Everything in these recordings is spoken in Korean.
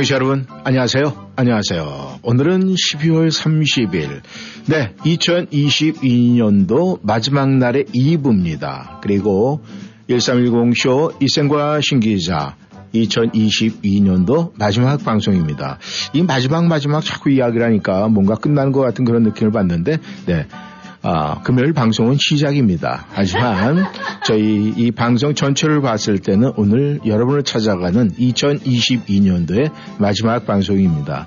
청취자 여러분, 안녕하세요. 안녕하세요. 오늘은 12월 30일. 네, 2022년도 마지막 날의 2부입니다. 그리고 1310쇼 이생과 신기자 2022년도 마지막 방송입니다. 이 마지막 마지막 자꾸 이야기를 하니까 뭔가 끝나는 것 같은 그런 느낌을 받는데, 네. 아, 금요일 방송은 시작입니다. 하지만 저희 이 방송 전체를 봤을 때는 오늘 여러분을 찾아가는 2022년도의 마지막 방송입니다.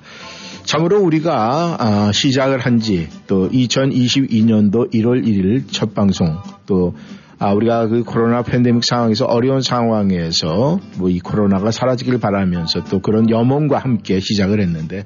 참으로 우리가 아, 시작을 한 지 또 2022년도 1월 1일 첫 방송 또 아, 우리가 그 코로나 팬데믹 상황에서 어려운 상황에서 뭐 이 코로나가 사라지길 바라면서 또 그런 염원과 함께 시작을 했는데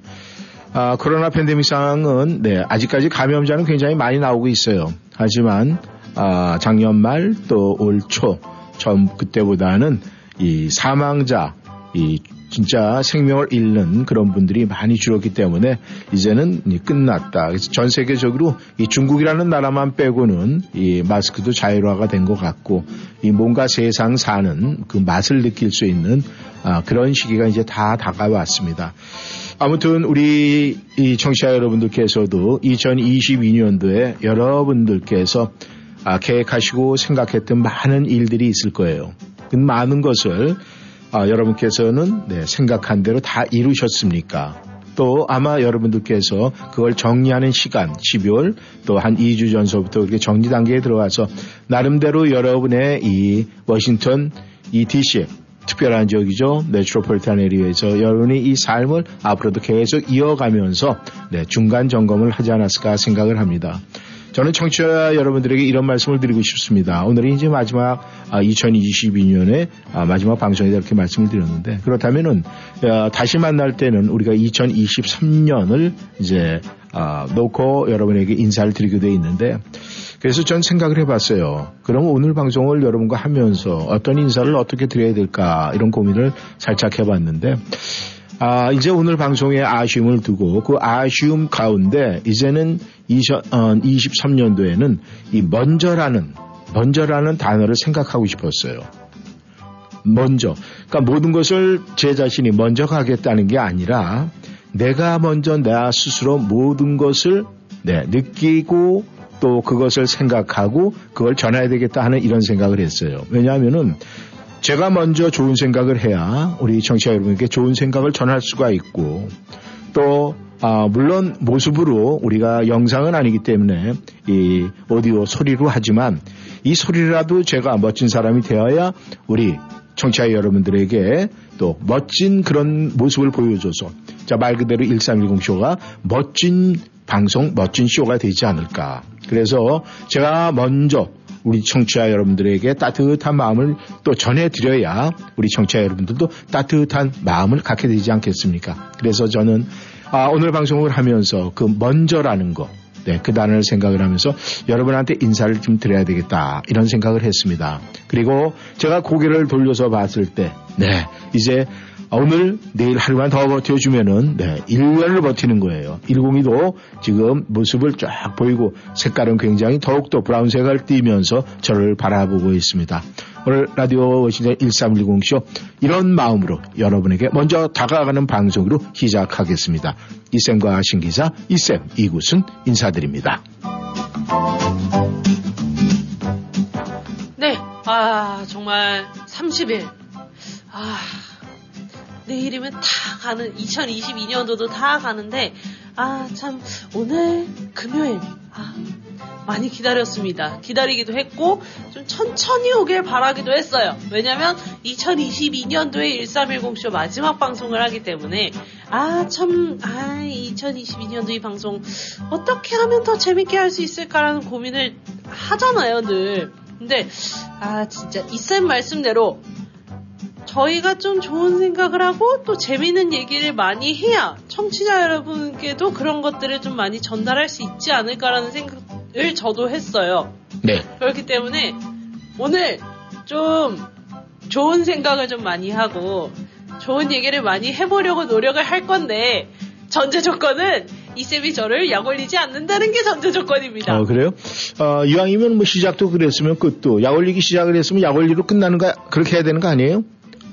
아, 코로나 팬데믹 상황은 네, 아직까지 감염자는 굉장히 많이 나오고 있어요. 하지만 아, 작년 말 또 올초 처음 그때보다는 이 사망자 이 진짜 생명을 잃는 그런 분들이 많이 줄었기 때문에 이제는 끝났다. 그래서 전 세계적으로 이 중국이라는 나라만 빼고는 이 마스크도 자율화가 된 것 같고 이 뭔가 세상 사는 그 맛을 느낄 수 있는 아, 그런 시기가 이제 다 다가왔습니다. 아무튼 우리 이 청취자 여러분들께서도 2022년도에 여러분들께서 아, 계획하시고 생각했던 많은 일들이 있을 거예요. 그 많은 것을 아, 여러분께서는 네, 생각한 대로 다 이루셨습니까? 또 아마 여러분들께서 그걸 정리하는 시간 12월 또 한 2주 전서부터 이렇게 정리 단계에 들어와서 나름대로 여러분의 이 워싱턴 이 DC 특별한 지역이죠. 네트로폴탄 에리어에서 여러분이 이 삶을 앞으로도 계속 이어가면서 네, 중간 점검을 하지 않았을까 생각을 합니다. 저는 청취자 여러분들에게 이런 말씀을 드리고 싶습니다. 오늘이 이제 마지막 2022년의 아, 아, 마지막 방송이다 이렇게 말씀을 드렸는데 그렇다면은 어, 다시 만날 때는 우리가 2023년을 이제 아, 놓고 여러분에게 인사를 드리게 돼 있는데 그래서 전 생각을 해봤어요. 그럼 오늘 방송을 여러분과 하면서 어떤 인사를 어떻게 드려야 될까 이런 고민을 살짝 해봤는데 아, 이제 오늘 방송에 아쉬움을 두고 그 아쉬움 가운데 이제는 2023년도에는 어, 이 먼저라는 먼저라는 단어를 생각하고 싶었어요. 먼저. 그러니까 모든 것을 제 자신이 먼저 가겠다는 게 아니라 내가 먼저 나 스스로 모든 것을 네, 느끼고 또 그것을 생각하고 그걸 전해야 되겠다 하는 이런 생각을 했어요. 왜냐하면은 제가 먼저 좋은 생각을 해야 우리 청취자 여러분께 좋은 생각을 전할 수가 있고 또 아, 물론 모습으로 우리가 영상은 아니기 때문에 이 오디오 소리로 하지만 이 소리라도 제가 멋진 사람이 되어야 우리 청취자 여러분들에게 또 멋진 그런 모습을 보여줘서 자 말 그대로 1310 쇼가 멋진 방송, 멋진 쇼가 되지 않을까. 그래서 제가 먼저 우리 청취자 여러분들에게 따뜻한 마음을 또 전해드려야 우리 청취자 여러분들도 따뜻한 마음을 갖게 되지 않겠습니까? 그래서 저는 아, 오늘 방송을 하면서 그 먼저라는 거, 네, 그 단어를 생각을 하면서 여러분한테 인사를 좀 드려야 되겠다 이런 생각을 했습니다. 그리고 제가 고개를 돌려서 봤을 때, 네, 이제 오늘 내일 하루만 더 버텨주면은 네, 1년을 버티는 거예요. 102도 지금 모습을 쫙 보이고 색깔은 굉장히 더욱더 브라운색을 띠면서 저를 바라보고 있습니다. 오늘 라디오 워싱턴 1310쇼 이런 마음으로 여러분에게 먼저 다가가는 방송으로 시작하겠습니다. 이쌤과 신기사 이쌤 이구순 인사드립니다. 네, 아 정말 30일 아 내일이면 다 가는 2022년도도 다 가는데 아 참 오늘 금요일 아 많이 기다렸습니다. 기다리기도 했고 좀 천천히 오길 바라기도 했어요. 왜냐면 2022년도에 1310쇼 마지막 방송을 하기 때문에 아 참 아 2022년도 이 방송 어떻게 하면 더 재밌게 할 수 있을까라는 고민을 하잖아요 늘. 근데 아 진짜 이쌤 말씀대로 저희가 좀 좋은 생각을 하고 또 재밌는 얘기를 많이 해야 청취자 여러분께도 그런 것들을 좀 많이 전달할 수 있지 않을까라는 생각을 저도 했어요. 네. 그렇기 때문에 오늘 좀 좋은 생각을 좀 많이 하고 좋은 얘기를 많이 해보려고 노력을 할 건데 전제 조건은 이쌤이 저를 약 올리지 않는다는 게 전제 조건입니다. 어, 그래요? 어, 이왕이면 뭐 시작도 그랬으면 끝도 약 올리기 시작을 했으면 약 올리로 끝나는 거 그렇게 해야 되는 거 아니에요?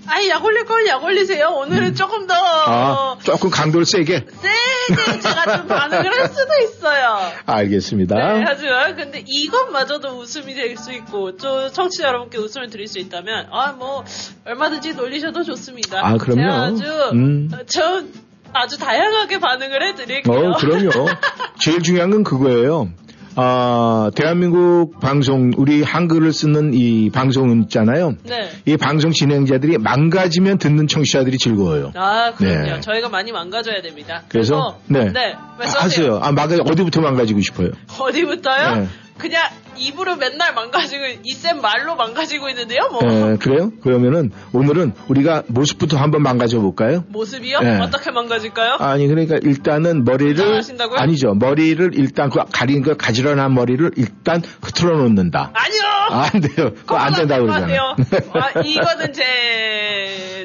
아니 약 올릴 건 약 올리세요. 오늘은 조금 더 아, 조금 강도를 세게. 세게 제가 좀 반응을 할 수도 있어요. 알겠습니다. 네, 하지만 근데 이것마저도 웃음이 될 수 있고 또 청취자 여러분께 웃음을 드릴 수 있다면 아 뭐 얼마든지 놀리셔도 좋습니다. 아, 그럼요. 아주 음. 어, 전 아주 다양하게 반응을 해드릴게요. 어, 그럼요. 제일 중요한 건 그거예요. 아, 대한민국 방송, 우리 한글을 쓰는 이 방송 있잖아요. 네. 이 방송 진행자들이 망가지면 듣는 청취자들이 즐거워요. 아, 그럼요. 네. 저희가 많이 망가져야 됩니다. 그래서, 그래서, 네. 네. 말씀하세요. 하세요. 아, 망가, 어디부터 망가지고 싶어요? 어디부터요? 네. 그냥 입으로 맨날 망가지고 이쌤 말로 망가지고 있는데요. 뭐 네, 그래요? 그러면은 오늘은 우리가 모습부터 한번 망가져 볼까요? 모습이요? 네. 어떻게 망가질까요? 아니 그러니까 일단은 머리를? 아니죠 머리를 일단 그 가린 그 가지런한 머리를 일단 흐트러 놓는다. 아니요. 아, 안 돼요. 그거 안 된다고 그러잖아요. 아, 이거는 제.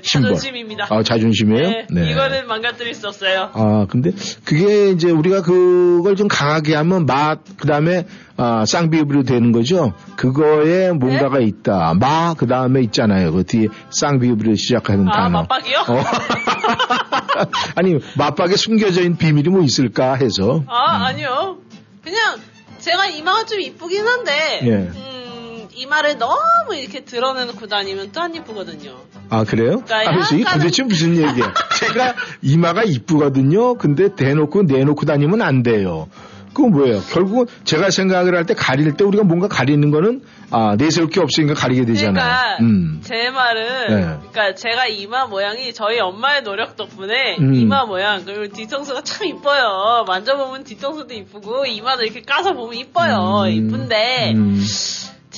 자존심입니다. 아, 자존심이에요? 네, 이거는 망가뜨릴 수 없어요. 아, 근데 그게 이제 우리가 그걸 좀 강하게 하면 맛, 그 다음에 아, 쌍비읍으로 되는 거죠. 그거에 뭔가가 있다. 마, 그 다음에 있잖아요. 그 뒤에 쌍비읍으로 시작하는 아, 단어. 맞박이요? 어. 아니, 맞박에 숨겨져 있는 비밀이 뭐 있을까 해서. 아, 아니요. 그냥 제가 이마가 좀 이쁘긴 한데, 예. 음, 이마를 너무 이렇게 드러내놓고 다니면 또 안 이쁘거든요. 아, 그래요? 그러니까 아, 그래서 이게 도대체 무슨 얘기야? 제가 이마가 이쁘거든요. 근데 대놓고 내놓고 다니면 안 돼요. 그건 뭐예요? 결국은 제가 생각을 할 때 가릴 때 우리가 뭔가 가리는 거는 아, 내세울 게 없으니까 가리게 되잖아요. 그러니까 음. 제 말은 네. 그러니까 제가 이마 모양이 저희 엄마의 노력 덕분에 음. 이마 모양 그리고 뒤통수가 참 이뻐요. 만져보면 뒤통수도 이쁘고 이마도 이렇게 까서 보면 이뻐요. 음. 이쁜데 음.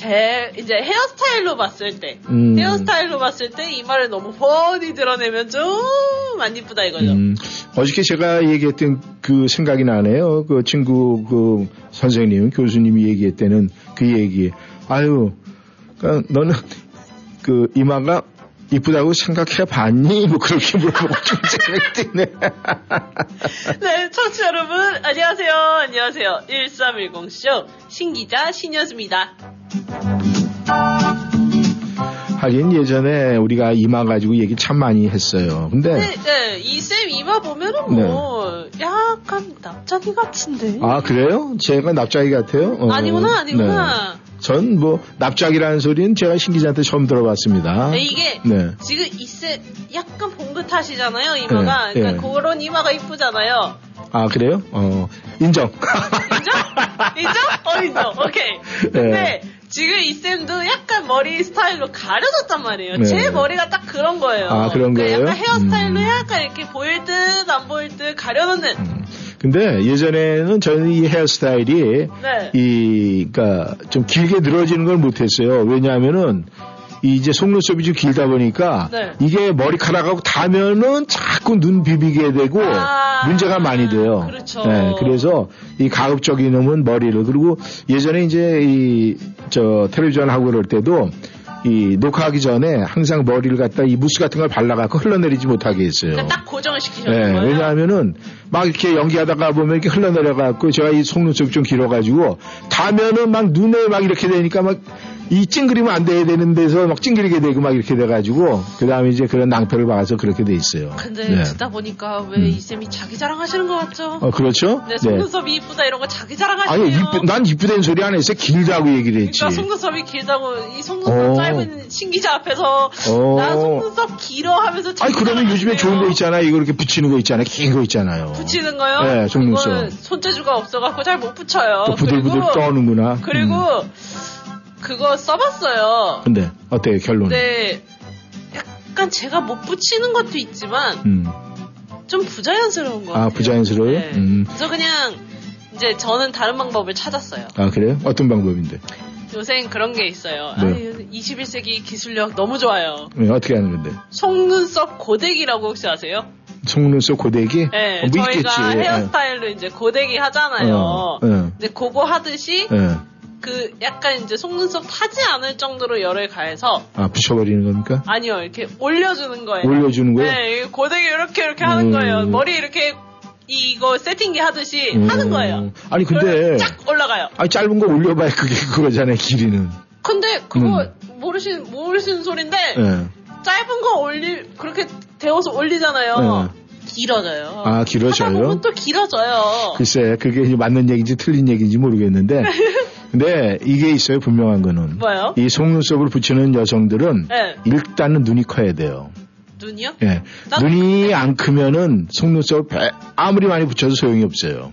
제 이제 헤어스타일로 봤을 때 음. 헤어스타일로 봤을 때 이마를 너무 뻔히 드러내면 좀 안 이쁘다 이거죠. 음, 어저께 제가 얘기했던 그 생각이 나네요. 그 친구 그 선생님, 교수님이 얘기했다는 그 얘기. 아유, 그러니까 너는 그 이마가 이쁘다고 생각해 봤니? 뭐 그렇게 물어보고 드네. 네, 청취자 여러분, 안녕하세요. 안녕하세요. 1310쇼 신기자 신이었습니다. 하긴 예전에 우리가 이마 가지고 얘기 참 많이 했어요. 근데 네, 네, 이쌤 이마 보면은 뭐, 약간 납작이 같은데. 아 그래요? 제가 납작이 같아요? 어, 아니구나, 아니구나. 네. 전뭐 납작이라는 소리는 제가 신 기자한테 처음 들어봤습니다. 네, 이게 네. 지금 이쌤 약간 봉긋하시잖아요, 이마가. 네, 그러니까 네. 그런 이마가 이쁘잖아요. 아 그래요? 어 인정. 인정? 인정? 어, 인정. 오케이. 근데 네. 지금 이 쌤도 약간 머리 스타일로 가려졌단 말이에요. 네. 제 머리가 딱 그런 거예요. 아, 그런 그러니까 거예요? 약간 헤어스타일로 음. 약간 이렇게 보일 듯 안 보일 듯 가려놓는. 음. 근데 예전에는 저는 이 헤어스타일이 네. 이 그러니까 좀 길게 늘어지는 걸 못했어요. 왜냐하면은 이 이제 속눈썹이 좀 길다 보니까 네. 이게 머리카락하고 닿으면은 자꾸 눈 비비게 되고 아, 문제가 많이 돼요. 그렇죠. 네, 그래서 이 가급적인 놈은 머리를 그리고 예전에 이제 이 저 텔레비전 하고 그럴 때도 이 녹화하기 전에 항상 머리를 갖다 이 무스 같은 걸 발라갖고 흘러내리지 못하게 했어요. 그러니까 딱 고정을 시키셨는 네, 거예요. 왜냐하면은 막 이렇게 연기하다가 보면 이렇게 흘러내려갖고 제가 이 속눈썹이 좀 길어가지고 닿으면은 막 눈에 막 이렇게 되니까 막 이 찡그리면 안 돼야 되는 데서 막 찡그리게 되고 막 이렇게 돼가지고 그 다음에 이제 그런 낭패를 봐서 그렇게 돼 있어요. 근데 네. 듣다 보니까 왜 음. 이 쌤이 자기 자랑하시는 것 같죠? 어, 그렇죠? 네, 속눈썹이 이쁘다 이런 거 자기 자랑하시네요. 아니, 이쁘, 난 이쁘다는 소리 안 했어요. 길다고 얘기를 했지. 그러니까 속눈썹이 길다고 이 속눈썹 어. 짧은 신기자 앞에서 어. 나 속눈썹 길어 하면서 아니, 그러면 요즘에 좋은 거. 있잖아요. 이거 이렇게 붙이는 거 있잖아요. 긴 거 있잖아요. 붙이는 거요? 네, 속눈썹. 손재주가 없어갖고 잘 못 붙여요. 또 부들부들 그리고, 떠는구나. 그리고 음. 그거 써봤어요. 근데, 어때요, 결론은? 근데 약간 제가 못 붙이는 것도 있지만 음. 좀 부자연스러운 것 아, 같아요. 부자연스러워요? 네. 음. 그래서 그냥 이제 저는 다른 방법을 찾았어요. 아, 그래요? 어떤 방법인데? 요새 그런 게 있어요. 네. 아유, 21세기 기술력 너무 좋아요. 네, 어떻게 하는 건데? 속눈썹 고데기라고 혹시 아세요? 속눈썹 고데기? 네, 어, 뭐 저희가 있겠지. 헤어스타일로 이제 고데기 하잖아요. 어, 예. 근데 그거 하듯이 예. 그 약간 이제 속눈썹 타지 않을 정도로 열을 가해서 아, 붙여버리는 겁니까? 아니요 이렇게 올려주는 거예요. 올려주는 거예요? 네, 이 고데기 이렇게 이렇게 하는 음. 거예요. 머리 이렇게 이거 세팅기 하듯이 음. 하는 거예요. 아니, 근데, 쫙 올라가요. 아니, 짧은 거 올려봐야 그게 그거잖아요, 길이는. 근데 그거 모르신 모르시는 소린데 예. 짧은 거 올리 그렇게 데워서 올리잖아요. 길어져요. 네. 아, 길어져요? 또 길어져요. 글쎄, 그게 맞는 얘기인지 틀린 얘기인지 모르겠는데. 근데 이게 있어요, 분명한 거는. 뭐요? 이 속눈썹을 붙이는 여성들은 네. 일단은 눈이 커야 돼요. 눈이요? 예. 나도 눈이 안 크면은 속눈썹 배- 아무리 많이 붙여도 소용이 없어요.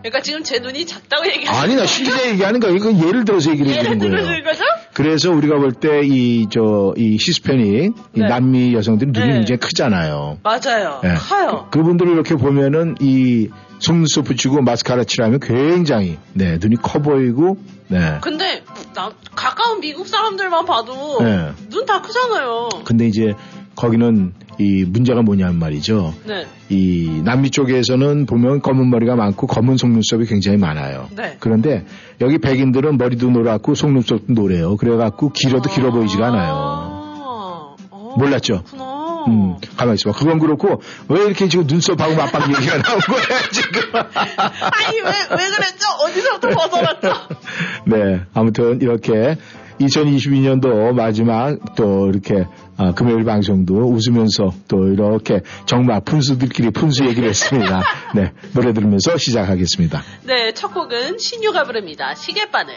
그러니까 지금 제 눈이 작다고 얘기하시는 아니, 나 실제 얘기하는 거야. 이거 예를 들어서 얘기를 예를 해주는 거예요. 거죠? 그래서 우리가 볼 때 이, 저, 이 히스패닉, 이 네. 남미 여성들은 눈이 네. 굉장히 크잖아요. 맞아요. 예. 커요. 그분들을 이렇게 보면은 이 속눈썹 붙이고 마스카라 칠하면 굉장히, 네, 눈이 커 보이고, 네. 근데 나 가까운 미국 사람들만 봐도 네. 눈다 크잖아요. 근데 이제 거기는 이 문제가 뭐냐면 말이죠. 네. 이 남미 쪽에서는 보면 검은 머리가 많고 검은 속눈썹이 굉장히 많아요. 네. 그런데 여기 백인들은 머리도 노랗고 속눈썹도 노래요. 그래갖고 길어도 길어 보이지가 않아요. 아, 어, 몰랐죠? 그렇구나. 음, 가만히 있어봐. 그건 그렇고 왜 이렇게 지금 눈썹하고 맞박 얘기가 나온 거야 지금? 아니 왜 왜 그랬죠? 어디서부터 벗어났죠? 네, 아무튼 이렇게 2022년도 마지막 또 이렇게 아, 금요일 방송도 웃으면서 또 이렇게 정말 푼수들끼리 푼수 얘기를 했습니다. 네, 노래 들으면서 시작하겠습니다. 네, 첫 곡은 신유가 부릅니다. 시계바늘.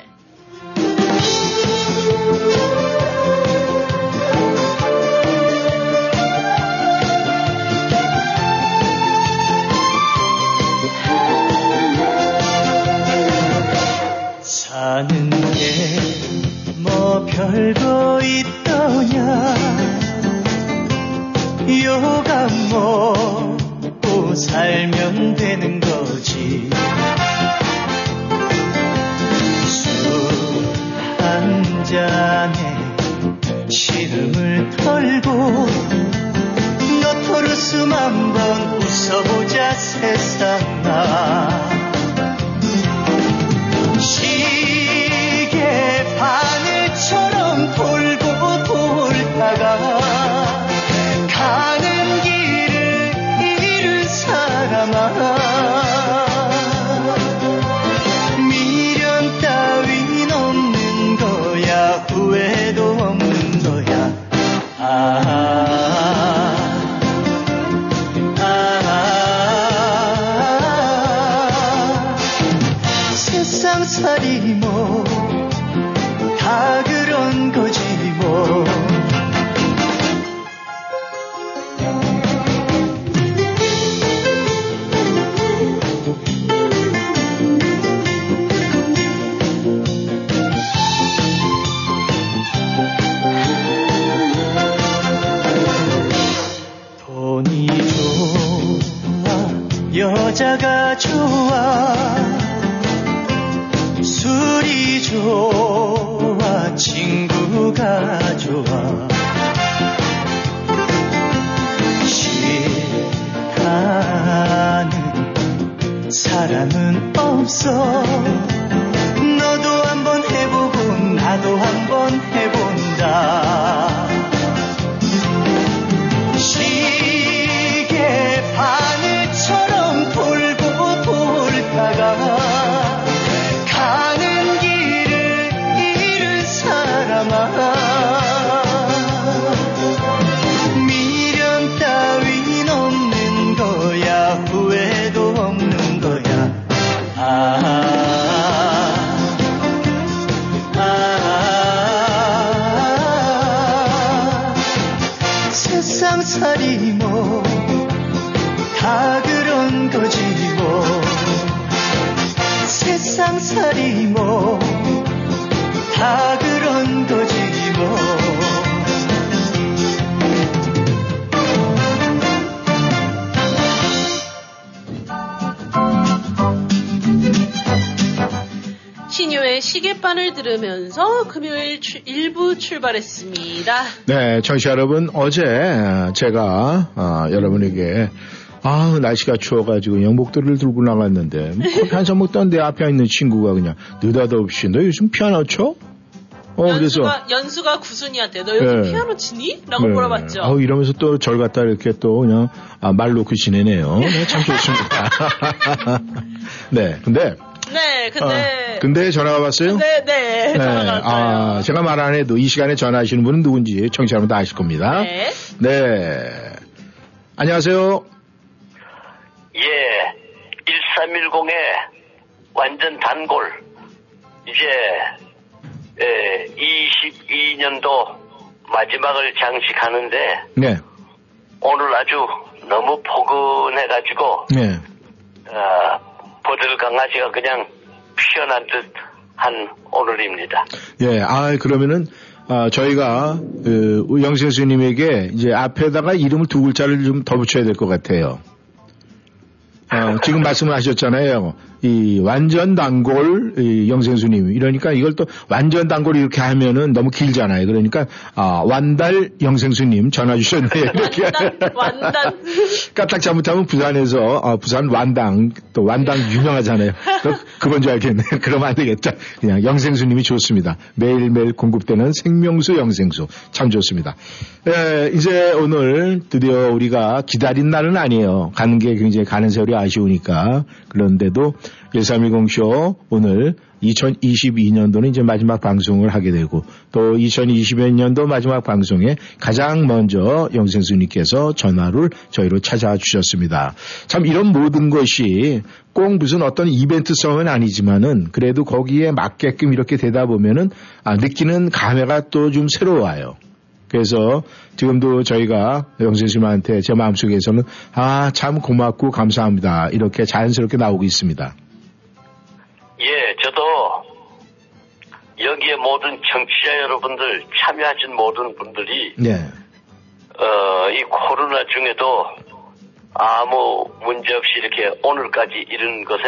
사는 게 뭐 별거 있더냐? 요가 먹고 살면 되는 거지? 술 한 잔에 시름을 털고 너토르스만 한번 웃어보자 세상아 여자가 좋아. 술이 좋아 친구가 좋아. 싫어하는 사람은 없어 출발했습니다. 네, 청취자 여러분, 어제 제가 아, 여러분에게 아 날씨가 추워가지고 영복들을 들고 나갔는데 뭐 커피 한잔 먹던 내 앞에 있는 친구가 그냥 느닷없이 너 요즘 피아노 쳐? 어 그래서 연수가, 연수가 구순이한테 너 요즘 네. 피아노 치니? 라고 네. 물어봤죠. 아우, 이러면서 또 절 갖다 이렇게 또 그냥 아, 말 놓고 지내네요. 네, 참 좋습니다. 네, 근데 네, 근데. 어, 근데 전화가 왔어요? 네, 네. 전화가 왔어요. 아, 제가 말 안 해도 이 시간에 전화하시는 분은 누군지 청취자 여러분 다 아실 겁니다. 네. 네. 안녕하세요. 예, 1310의 완전 단골. 이제, 예, 22년도 마지막을 장식하는데, 네. 오늘 아주 너무 포근해가지고, 네. 어, 버들 강아지가 그냥 피어난 듯한 오늘입니다. 예, 아, 그러면은, 아, 저희가, 그, 영생수님에게 이제 앞에다가 이름을 두 글자를 좀 더 붙여야 될 것 같아요. 어, 지금 말씀을 하셨잖아요. 이 완전 단골 이 영생수님 이러니까 이걸 또 완전 단골 이렇게 하면은 너무 길잖아요. 그러니까 아, 완달 영생수님 전화 주셨네요. 이렇게 완단, 완단. 까딱 잘못하면 부산에서 아, 부산 완당 또 완당 유명하잖아요. 또 그건 줄 알겠네. 그러면 안 되겠죠. 그냥 영생수님이 좋습니다. 매일매일 공급되는 생명수 영생수 참 좋습니다. 에, 이제 오늘 드디어 우리가 기다린 날은 아니에요. 가는 게 굉장히 가는 세월이 아쉬우니까 그런데도 1310쇼 오늘 2022년도는 이제 마지막 방송을 하게 되고 또 2021년도 마지막 방송에 가장 먼저 영생수님께서 전화를 저희로 찾아와 주셨습니다. 참 이런 모든 것이 꼭 무슨 어떤 이벤트성은 아니지만은 그래도 거기에 맞게끔 이렇게 되다 보면은 아, 느끼는 감회가 또 좀 새로워요. 그래서 지금도 저희가 영생수님한테 제 마음속에서는 아 참 고맙고 감사합니다 이렇게 자연스럽게 나오고 있습니다. 예, 저도 여기에 모든 청취자 여러분들 참여하신 모든 분들이 네. 어, 이 코로나 중에도 아무 문제 없이 이렇게 오늘까지 이른 것에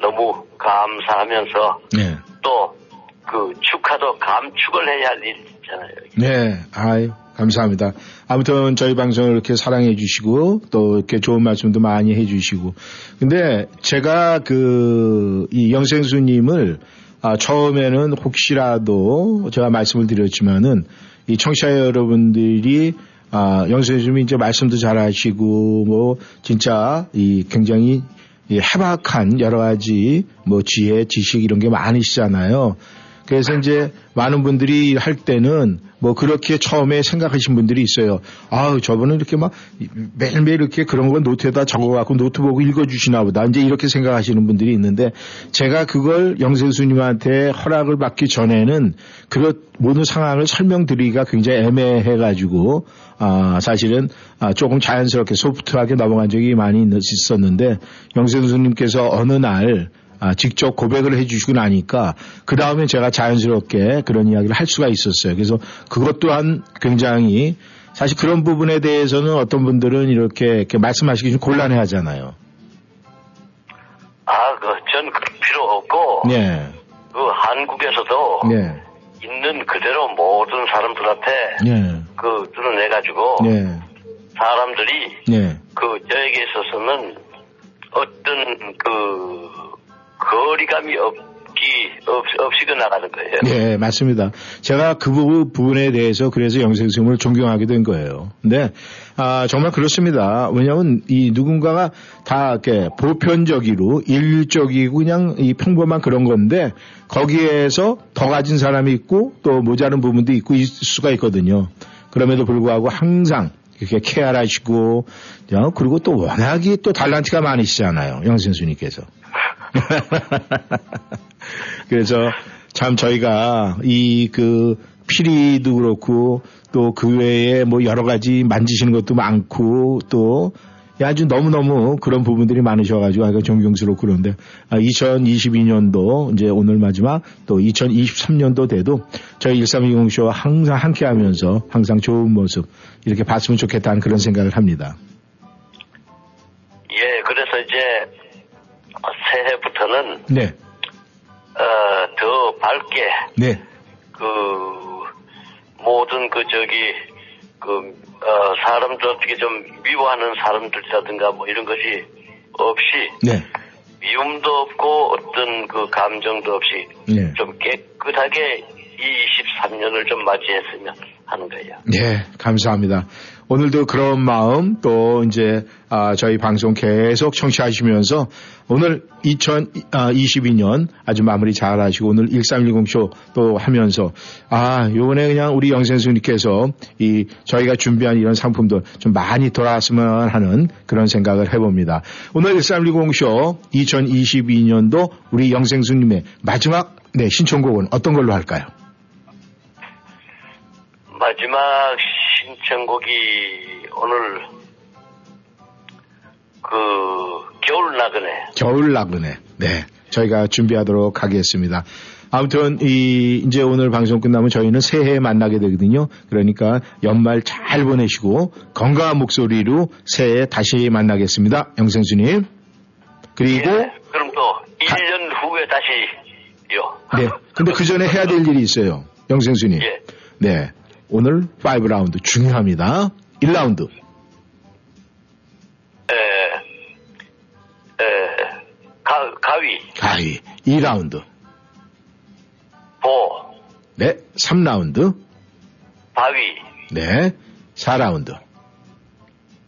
너무 감사하면서 네. 또그 축하도 감축을 해야 할 일이잖아요. 네, 아유, 감사합니다. 아무튼 저희 방송을 이렇게 사랑해 주시고 또 이렇게 좋은 말씀도 많이 해 주시고. 근데 제가 그, 이 영생수님을 아, 처음에는 혹시라도 제가 말씀을 드렸지만은 이 청취자 여러분들이 아, 영생수님이 이제 말씀도 잘 하시고 뭐 진짜 이 굉장히 이 해박한 여러 가지 뭐 지혜, 지식 이런 게 많으시잖아요. 그래서 이제 많은 분들이 할 때는 뭐 그렇게 처음에 생각하신 분들이 있어요. 아우, 저분은 이렇게 막 매일매일 이렇게 그런 걸 노트에다 적어갖고 노트북 읽어주시나 보다. 이제 이렇게 생각하시는 분들이 있는데 제가 그걸 영생수님한테 허락을 받기 전에는 그 모든 상황을 설명드리기가 굉장히 애매해가지고 아, 사실은 아, 조금 자연스럽게 소프트하게 넘어간 적이 많이 있었는데 영생수님께서 어느 날 아, 직접 고백을 해주시고 나니까 그 다음에 제가 자연스럽게 그런 이야기를 할 수가 있었어요. 그래서 그것 또한 굉장히 사실 그런 부분에 대해서는 어떤 분들은 이렇게, 이렇게 말씀하시기 좀 곤란해 하잖아요. 아, 그, 전그 필요 없고, 네. 그 한국에서도 네. 있는 그대로 모든 사람들한테 네. 그 드러내가지고 네. 사람들이 네. 그 저에게 있어서는 어떤 그 거리감이 없기 없, 없이 그 나가는 거예요. 네, 맞습니다. 제가 그 부분- 부분에 대해서 그래서 영생 스님을 존경하게 된 거예요. 근데, 아, 정말 그렇습니다. 왜냐하면 이 누군가가 다 이렇게 보편적이고 일률적이고 그냥 이 평범한 그런 건데 거기에서 더 가진 사람이 있고 또 모자른 부분도 있고 있을 수가 있거든요. 그럼에도 불구하고 항상 이렇게 케어하시고 그리고 또 워낙에 또 달란트가 많으시잖아요. 영생수님께서. 그래서 참 저희가 이 그 피리도 그렇고 또 그 외에 뭐 여러 가지 만지시는 것도 많고 또 아주 너무너무 그런 부분들이 많으셔가지고 아주 존경스럽고 그런데 아, 2022년도 이제 오늘 마지막 또 2023년도 돼도 저희 1320쇼와 항상 함께 하면서 항상 좋은 모습 이렇게 봤으면 좋겠다는 그런 생각을 합니다. 예, 그래서 이제 새해부터는 네. 어, 더 밝게 네. 그 모든 그 저기 그 어, 사람들 어떻게 좀 미워하는 사람들이라든가 뭐 이런 것이 없이 네. 미움도 없고 어떤 그 감정도 없이 네. 좀 깨끗하게 이 23년을 좀 맞이했으면 하는 거예요. 네, 감사합니다. 오늘도 그런 마음 또 이제 아, 저희 방송 계속 청취하시면서 오늘 2022년 아주 마무리 잘 하시고 오늘 1310쇼 또 하면서 아, 요번에 그냥 우리 영생수님께서 이 저희가 준비한 이런 상품도 좀 많이 돌아왔으면 하는 그런 생각을 해봅니다. 오늘 1310쇼 2022년도 우리 영생수님의 마지막 네, 신청곡은 어떤 걸로 할까요? 마지막 신청곡이 오늘 그 겨울 나그네 겨울 나그네. 네. 저희가 준비하도록 하겠습니다. 아무튼 이 이제 오늘 방송 끝나면 저희는 새해에 만나게 되거든요. 그러니까 연말 잘 보내시고 건강한 목소리로 새해에 다시 만나겠습니다. 영생수님. 그리고 예, 그럼 또 1년 후에 다시요. 네. 근데 그 전에 해야 될 일이 있어요. 영생수님. 예. 네. 오늘 5라운드 중요합니다. 1라운드. 가, 가위, 가위. 2라운드. 보, 네. 3라운드. 바위, 네. 4라운드.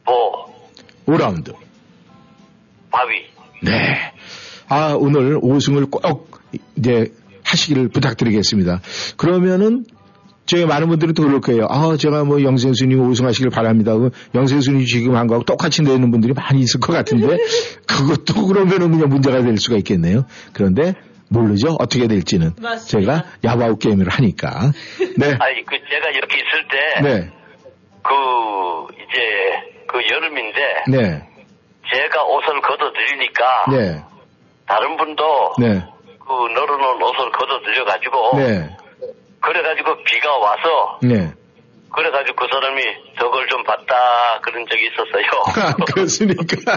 보, 5라운드. 바위. 네. 아, 오늘 5승을 꼭 이제 하시기를 부탁드리겠습니다. 그러면은 저희 많은 분들은 또 그럴 거예요. 아, 제가 뭐 영생수님 5승 하시길 바랍니다. 그 영생수님 지금 한 거하고 똑같이 내는 분들이 많이 있을 것 같은데 그것도 그러면은 그냥 문제가 될 수가 있겠네요. 그런데 모르죠. 어떻게 될지는. 맞습니다. 제가 야바우 게임을 하니까. 네. 아니, 그, 제가 여기 있을 때, 네. 그, 이제, 그 여름인데, 네. 제가 옷을 걷어드리니까, 네. 다른 분도, 네. 그, 널어놓은 옷을 걷어드려가지고, 네. 그래가지고 비가 와서, 네. 그래가지고 그 사람이 저걸 좀 봤다, 그런 적이 있었어요. 아, 그렇습니까?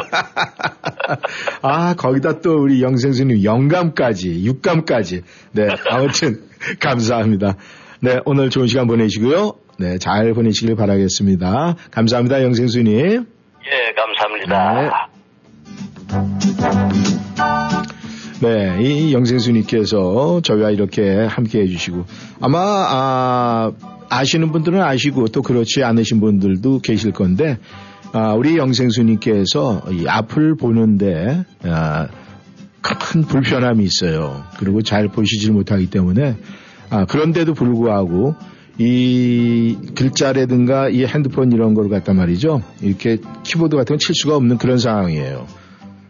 아, 거기다 또 우리 영생수님 영감까지, 육감까지. 네, 아무튼, 감사합니다. 네, 오늘 좋은 시간 보내시고요. 네, 잘 보내시길 바라겠습니다. 감사합니다, 영생수님. 예, 감사합니다. 네, 이 영생수님께서 저희와 이렇게 함께 해주시고, 아마, 아, 아시는 분들은 아시고 또 그렇지 않으신 분들도 계실 건데, 아, 우리 영생수님께서 이 앞을 보는데, 아, 큰 불편함이 있어요. 그리고 잘 보시질 못하기 때문에, 아, 그런데도 불구하고, 이 글자라든가 이 핸드폰 이런 걸 갖단 말이죠. 이렇게 키보드 같은 건 칠 수가 없는 그런 상황이에요.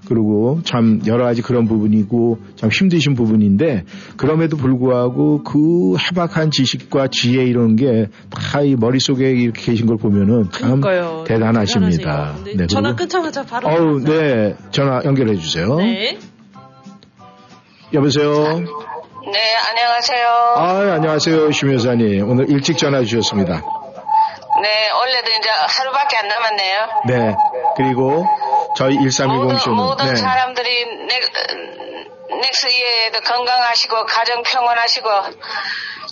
그리고 참 여러 가지 그런 부분이고 참 힘드신 부분인데 그럼에도 불구하고 그 해박한 지식과 지혜 이런 게 다 이 머릿속에 이렇게 계신 걸 보면은 참 그러니까요. 대단하십니다. 네, 전화 끊자마자 바로. 어우, 나왔어요. 네. 전화 연결해 주세요. 네. 여보세요? 네, 안녕하세요. 아, 안녕하세요. 심 여사님. 오늘 일찍 전화 주셨습니다. 네, 원래도 이제 하루밖에 안 남았네요. 네. 그리고 저희 1310 모든, 쇼는 모든 네. 사람들이 넥, 넥스 이에도 건강하시고 가정 평온하시고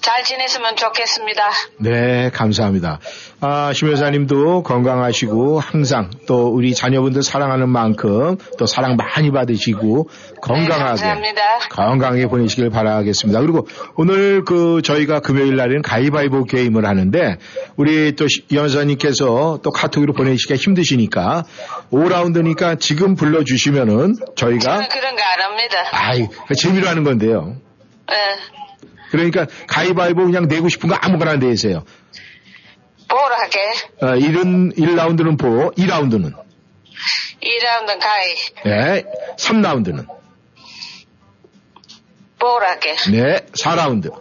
잘 지냈으면 좋겠습니다. 네, 감사합니다. 아, 심 여사님도 건강하시고 항상 또 우리 자녀분들 사랑하는 만큼 또 사랑 많이 받으시고 건강하게 네. 건강하게 보내시길 바라겠습니다. 그리고 오늘 그 저희가 금요일 날에는 가위바위보 게임을 하는데 우리 또 시- 여사님께서 또 카톡으로 보내시기가 힘드시니까 5라운드니까 지금 불러주시면은 저희가 그런 거 안 합니다. 아이 재미로 하는 건데요. 네, 그러니까 가위바위보 그냥 내고 싶은 거 아무거나 내세요. 보러 할게. 어, 1은 1라운드는 보, 2라운드는 2라운드 가이. 네, 3라운드는 할게. 네, 4라운드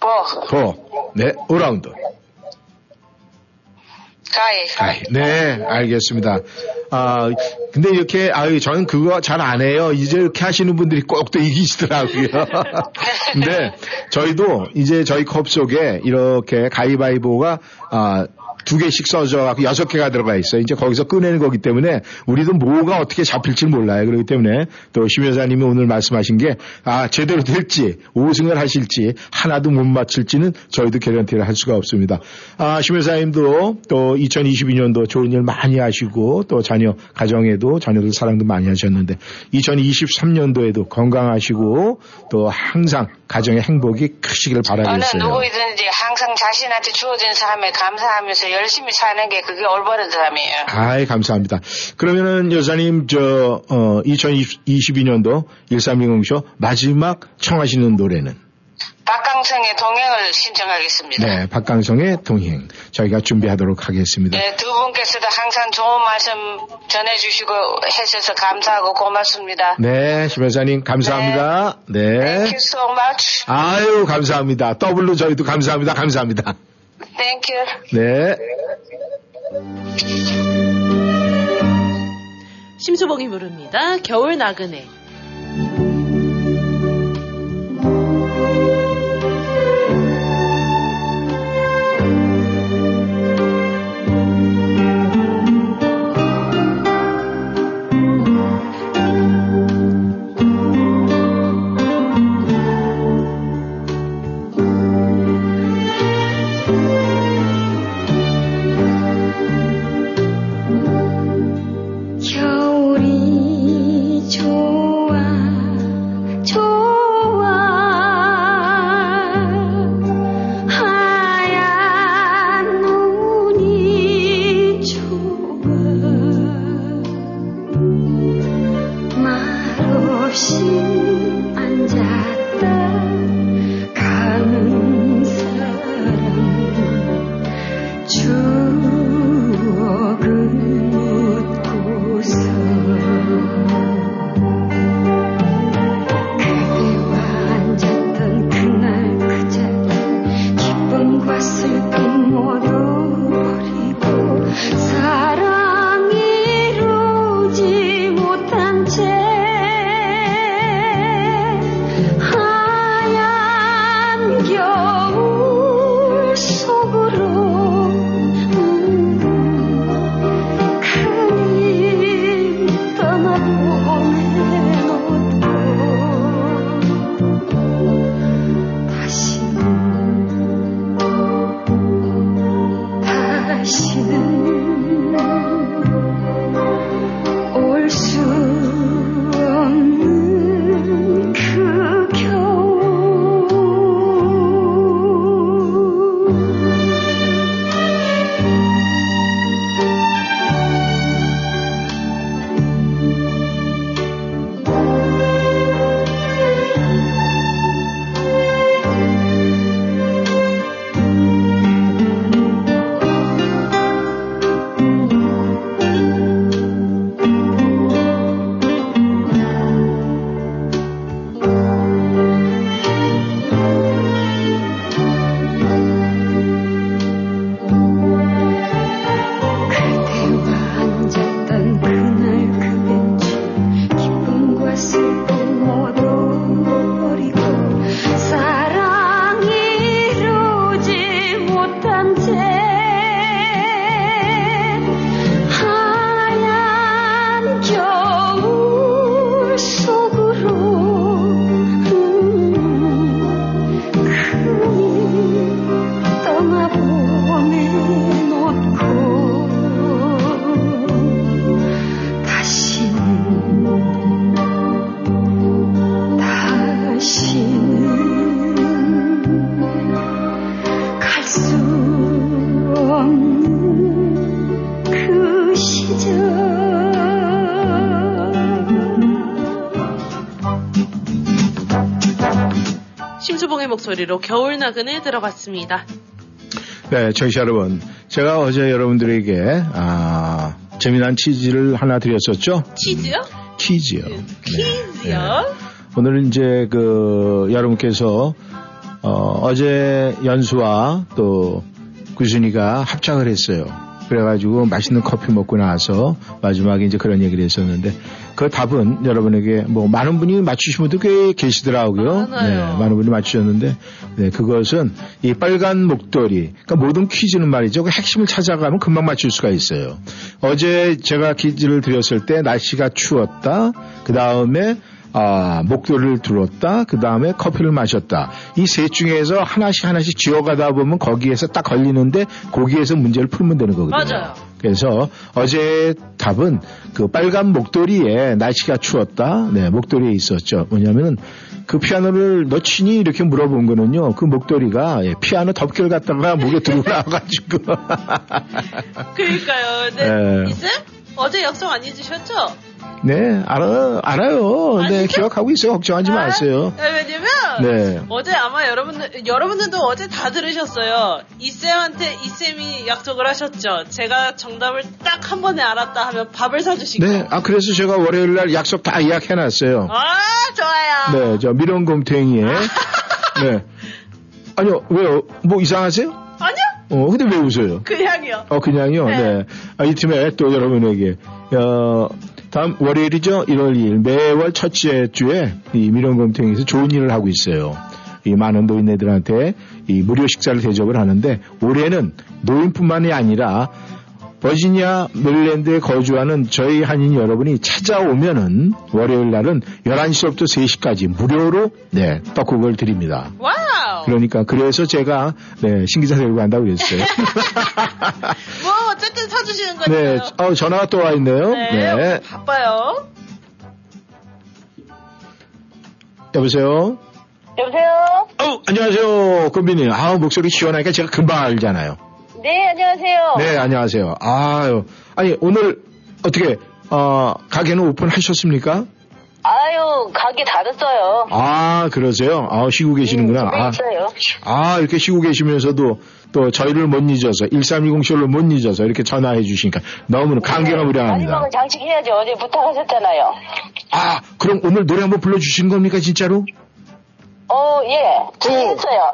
보. 보, 네, 5라운드 가이. 가이. 네, 알겠습니다. 아, 근데 이렇게, 아유, 저는 그거 잘 안 해요. 이제 이렇게 하시는 분들이 꼭 또 이기시더라고요. 근데 저희도 이제 저희 컵 속에 이렇게 가위바위보가, 아, 두 개씩 써져 갖고 여섯 개가 들어가 있어요. 이제 거기서 꺼내는 거기 때문에 우리도 뭐가 어떻게 잡힐지 몰라요. 그렇기 때문에 또 심 여사님이 오늘 말씀하신 게 아, 제대로 될지 5승을 하실지 하나도 못 맞힐지는 저희도 개런티를 할 수가 없습니다. 아, 심 여사님도 또 2022년도 좋은 일 많이 하시고 또 자녀 가정에도 자녀들 사랑도 많이 하셨는데 2023년도에도 건강하시고 또 항상 가정의 행복이 크시길 바라겠어요. 누구이든지 항상 자신한테 주어진 삶에 감사하면서 열심히 사는 게 그게 올바른 삶이에요. 아이, 감사합니다. 그러면은 여사님, 저, 어, 2022년도 1320쇼 마지막 청하시는 노래는? 박강성의 동행을 신청하겠습니다. 네, 박강성의 동행. 저희가 준비하도록 하겠습니다. 네, 두 분께서도 항상 좋은 말씀 전해주시고 해주셔서 감사하고 고맙습니다. 네, 심 여사님, 감사합니다. 네. Thank you so much. 아유, 감사합니다. 더블로 저희도 감사합니다. 감사합니다. Thank you. 네. 심수봉이 부릅니다. 겨울 나그네. 소리로 겨울 나그네 들어봤습니다. 네, 청취자 여러분. 제가 어제 여러분들에게, 아, 재미난 치즈를 하나 드렸었죠? 치즈요? 퀴즈요. 퀴즈요? 오늘은 이제 그 여러분께서 어, 제 연수와 또 구순이가 합작을 했어요. 그래가지고 맛있는 커피 먹고 나서 마지막에 이제 그런 얘기를 했었는데 그 답은 여러분에게 뭐 많은 분이 맞추신 분도 꽤 계시더라고요. 많아요. 네, 많은 분이 맞추셨는데 네, 그것은 이 빨간 목도리. 그러니까 모든 퀴즈는 말이죠. 그 핵심을 찾아가면 금방 맞출 수가 있어요. 어제 제가 퀴즈를 드렸을 때 날씨가 추웠다. 그 다음에 아, 목도리를 들었다. 그 다음에 커피를 마셨다. 이 셋 중에서 하나씩 하나씩 지어가다 보면 거기에서 딱 걸리는데 거기에서 문제를 풀면 되는 거거든요. 맞아요. 그래서 어제 답은 그 빨간 목도리에 날씨가 추웠다. 네, 목도리에 있었죠. 뭐냐면은 그 피아노를 넣치니 이렇게 물어본 거는요. 그 목도리가 예, 피아노 덮개를 갖다가 목에 들고 나와가지고. 그러니까요. 네. 네. 이쌤 어제 약속 안 잊으셨죠? 네, 알아, 알아요. 네, 아시죠? 기억하고 있어요. 걱정하지 마세요. 아, 왜냐면 네. 어제 아마 여러분들 여러분들도 어제 다 들으셨어요. 이쌤한테 이쌤이 약속을 하셨죠. 제가 정답을 딱 한 번에 알았다 하면 밥을 사주시고. 네, 아, 그래서 제가 월요일 날 약속 다 예약해놨어요. 아 좋아요. 네, 저 미련곰탱이에. 네. 아니요, 왜요? 뭐 이상하세요? 아니요 어, 근데 왜 웃어요? 그냥요. 어, 그냥요? 네. 네. 아, 이 팀에 또 여러분에게, 어, 다음 월요일이죠? 1월 2일. 매월 첫째 주에 이 미련검탱에서 좋은 일을 하고 있어요. 이 많은 노인네들한테 이 무료 식사를 대접을 하는데 올해는 노인뿐만이 아니라 버지니아 메릴랜드에 거주하는 저희 한인 여러분이 찾아오면은 월요일 날은 11시부터 3시까지 무료로 네, 떡국을 드립니다. Wow. 그러니까 그래서 제가 네, 신기자 데리고 간다고 그랬어요. 뭐 어쨌든 사주시는 네, 거니까요. 어, 전화가 또 와 있네요. 네. 네. 바빠요. 여보세요? 여보세요? 어, 안녕하세요. 금빈님. 아 목소리 시원하니까 제가 금방 알잖아요. 네, 안녕하세요. 네, 안녕하세요. 아유. 아니, 오늘 어떻게, 어, 가게는 오픈하셨습니까? 아유, 가게 닫았어요. 아, 그러세요? 아, 쉬고 계시는구나. 집에 아, 있어요. 아, 이렇게 쉬고 계시면서도 또 저희를 못 잊어서, 1320 쇼를 못 잊어서 이렇게 전화해 주시니까 너무 감개가 무량합니다. 마지막은 장식해야죠. 어제 부탁하셨잖아요. 아, 그럼 오늘 노래 한번 불러주시는 겁니까, 진짜로? 어, 예. 준비했어요.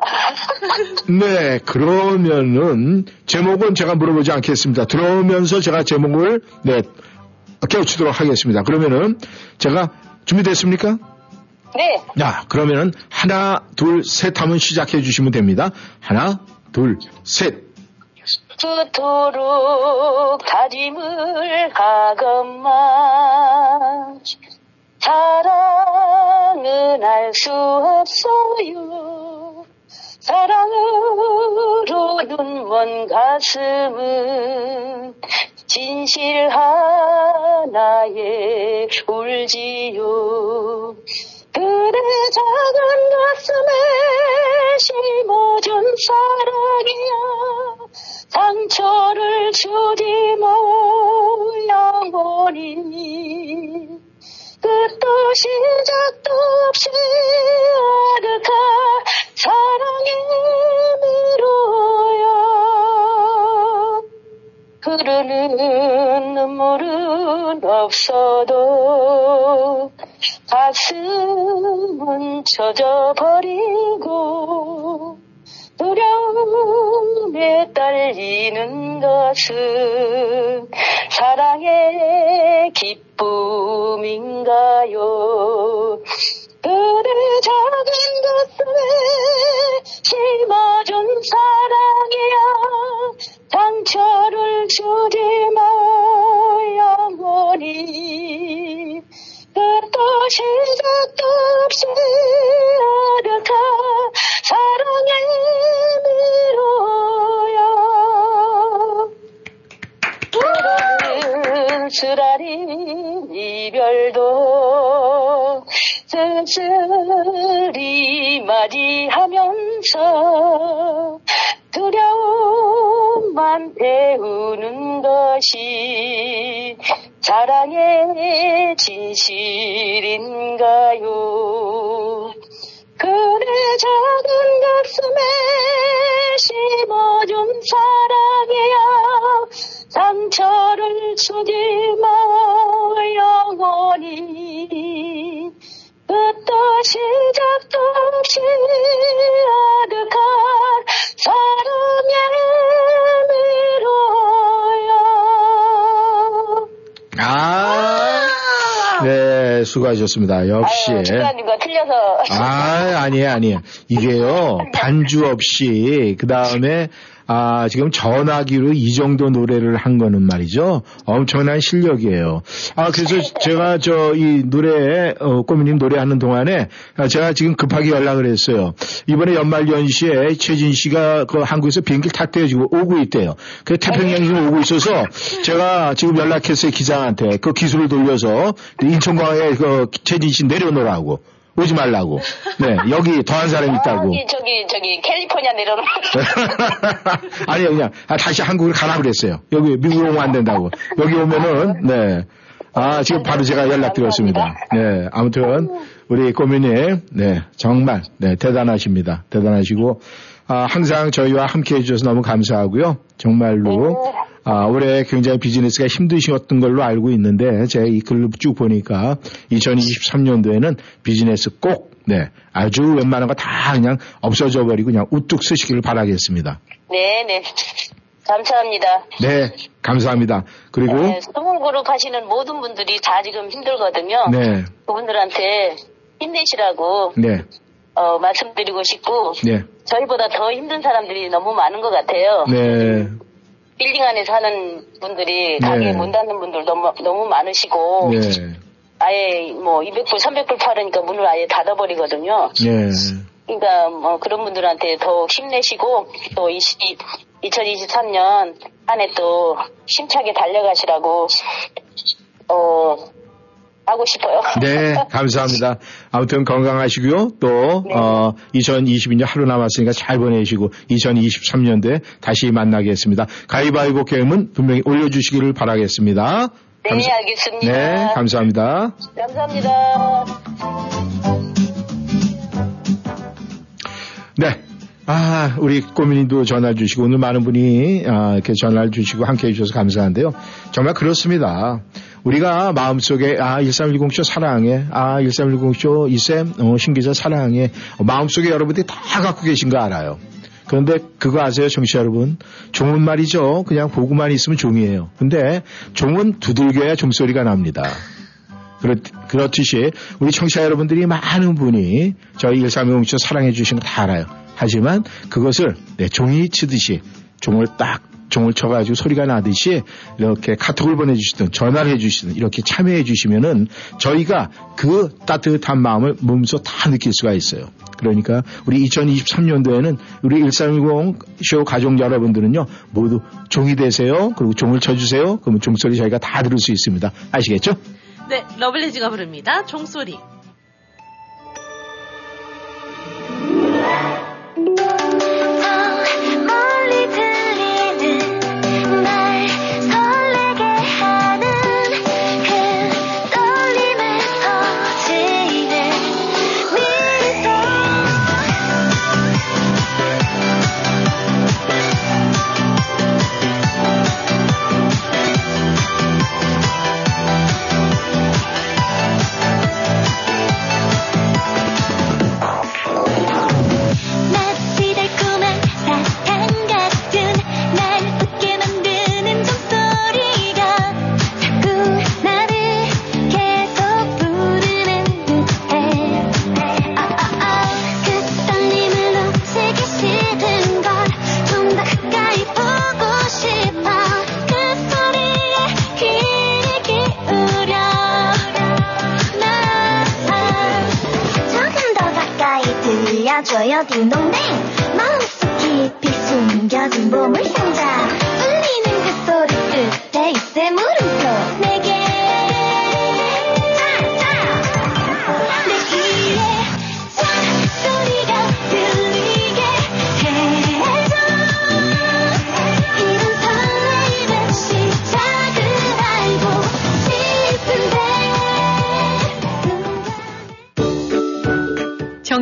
네, 그러면은 제목은 제가 물어보지 않겠습니다. 들어오면서 제가 제목을 네 깨우치도록 하겠습니다. 그러면은 제가 준비됐습니까? 네. 자, 그러면은 하나, 둘, 셋 하면 시작해 주시면 됩니다. 하나, 둘, 셋. 그토록 다짐을 하건만 사랑은 알 수 없어요. 사랑으로 눈먼 가슴은 진실 하나에 울지요. 그대 작은 가슴에 심어준 사랑이야 상처를 주지 뭐 영원히 끝도 시작도 없이 아득한 사랑의 미로야. 흐르는 눈물은 없어도 가슴은 젖어버리고 두려움에 떨리는 것은 사랑의 기쁨인가요? 그대 작은 가슴에 심어준 사랑이야 상처를 주지 마 영원히 끝도 시작도 없이 아득한 사랑의 미로 쓰라린 이별도 쓸쓸히 맞이하면서 두려움만 태우는 것이 사랑의 진실인가요? 그대 작은 가슴에 심어준 사랑이야 상처를 주지 마 영원히 끝도 시작도 없이 아득한 사랑의 아, 네, 수고하셨습니다. 역시. 아유, 주관님과 틀려서. 아, 아니에요, 아니에요. 이게요, 반주 없이, 그 다음에, 아, 지금 전화기로 이 정도 노래를 한 거는 말이죠. 엄청난 실력이에요. 아, 그래서 제가 저 이 노래, 어, 꼬미님 노래하는 동안에 아, 제가 지금 급하게 연락을 했어요. 이번에 연말 연시에 최진 씨가 그 한국에서 비행기를 탔대요. 지금 오고 있대요. 그 태평양 지금 오고 있어서 제가 지금 연락했어요. 기장한테. 그 기술을 돌려서 인천공항에 그 최진 씨 내려놓으라고. 오지 말라고. 네, 여기 더한 사람이 있다고. 저기, 저기, 저기, 캘리포니아 내려놓은. 아니요, 그냥 아, 다시 한국을 가라 그랬어요. 여기 미국으로 오면 안 된다고. 여기 오면은 네. 아 지금 바로 제가 연락드렸습니다. 네, 아무튼 우리 꼬미님, 네 정말 네 대단하십니다. 대단하시고 아, 항상 저희와 함께 해주셔서 너무 감사하고요. 정말로 아, 올해 굉장히 비즈니스가 힘드셨던 걸로 알고 있는데 제가 이 글을 쭉 보니까 2023년도에는 비즈니스 꼭 네, 아주 웬만한 거 다 그냥 없어져 버리고 그냥 우뚝 서시기를 바라겠습니다. 네, 네. 감사합니다. 네, 감사합니다. 그리고 네, small group 하시는 모든 분들이 다 지금 힘들거든요. 네, 그분들한테 힘내시라고 네, 어, 말씀드리고 싶고 네, 저희보다 더 힘든 사람들이 너무 많은 것 같아요. 네, 빌딩 안에 사는 분들이 네. 가게 못 닫는 분들 너무 너무 많으시고 네, 아예 뭐 200불, 300불 팔으니까 문을 아예 닫아버리거든요. 네, 그러니까 뭐 그런 분들한테 더욱 힘내시고 또 20, 2023년 안에 또 힘차게 달려가시라고 어 하고 싶어요. 네, 감사합니다. 아무튼 건강하시고요. 또 네. 어, 2022년 하루 남았으니까 잘 보내시고 2023년도에 다시 만나겠습니다. 가위바위보 게임은 분명히 올려주시기를 바라겠습니다. 네, 감사- 알겠습니다. 네, 감사합니다. 감사합니다. 네. 아, 우리 꼬민이도 전화 주시고 오늘 많은 분이 아, 이렇게 전화를 주시고 함께 해주셔서 감사한데요. 정말 그렇습니다. 우리가 마음속에 아 1310쇼 사랑해 아 1310쇼 이쌤 어, 신기자 사랑해 어, 마음속에 여러분들이 다 갖고 계신 거 알아요. 그런데 그거 아세요, 정치 여러분? 종은 말이죠. 그냥 보고만 있으면 종이에요. 근데 종은 두들겨야 종소리가 납니다. 그렇, 그렇듯이 우리 청취자 여러분들이 많은 분이 저희 1310쇼 사랑해 주시는 거다 알아요. 하지만 그것을 내 종이 치듯이 종을 딱 종을 쳐가지고 소리가 나듯이 이렇게 카톡을 보내주시든 전화를 해주시든 이렇게 참여해 주시면은 저희가 그 따뜻한 마음을 몸소 다 느낄 수가 있어요. 그러니까 우리 2023년도에는 우리 1310쇼 가족 여러분들은요 모두 종이 되세요. 그리고 종을 쳐주세요. 그러면 종소리 저희가 다 들을 수 있습니다. 아시겠죠? 네, 러블리즈가 부릅니다. 종소리. 들려줘요 딩동댕. 마음속 깊이 숨겨진 보물 상자 울리는 그 소리 끝에 물음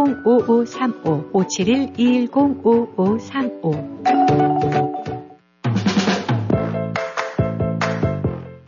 571-210-5535 571-210-5535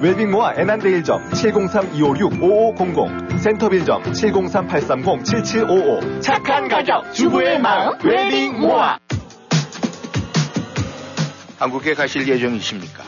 웰빙모아 애난데일점 703-256-5500 센터빌점 703-830-7755 착한 가격 주부의 마음 웰빙모아 한국에 가실 예정이십니까?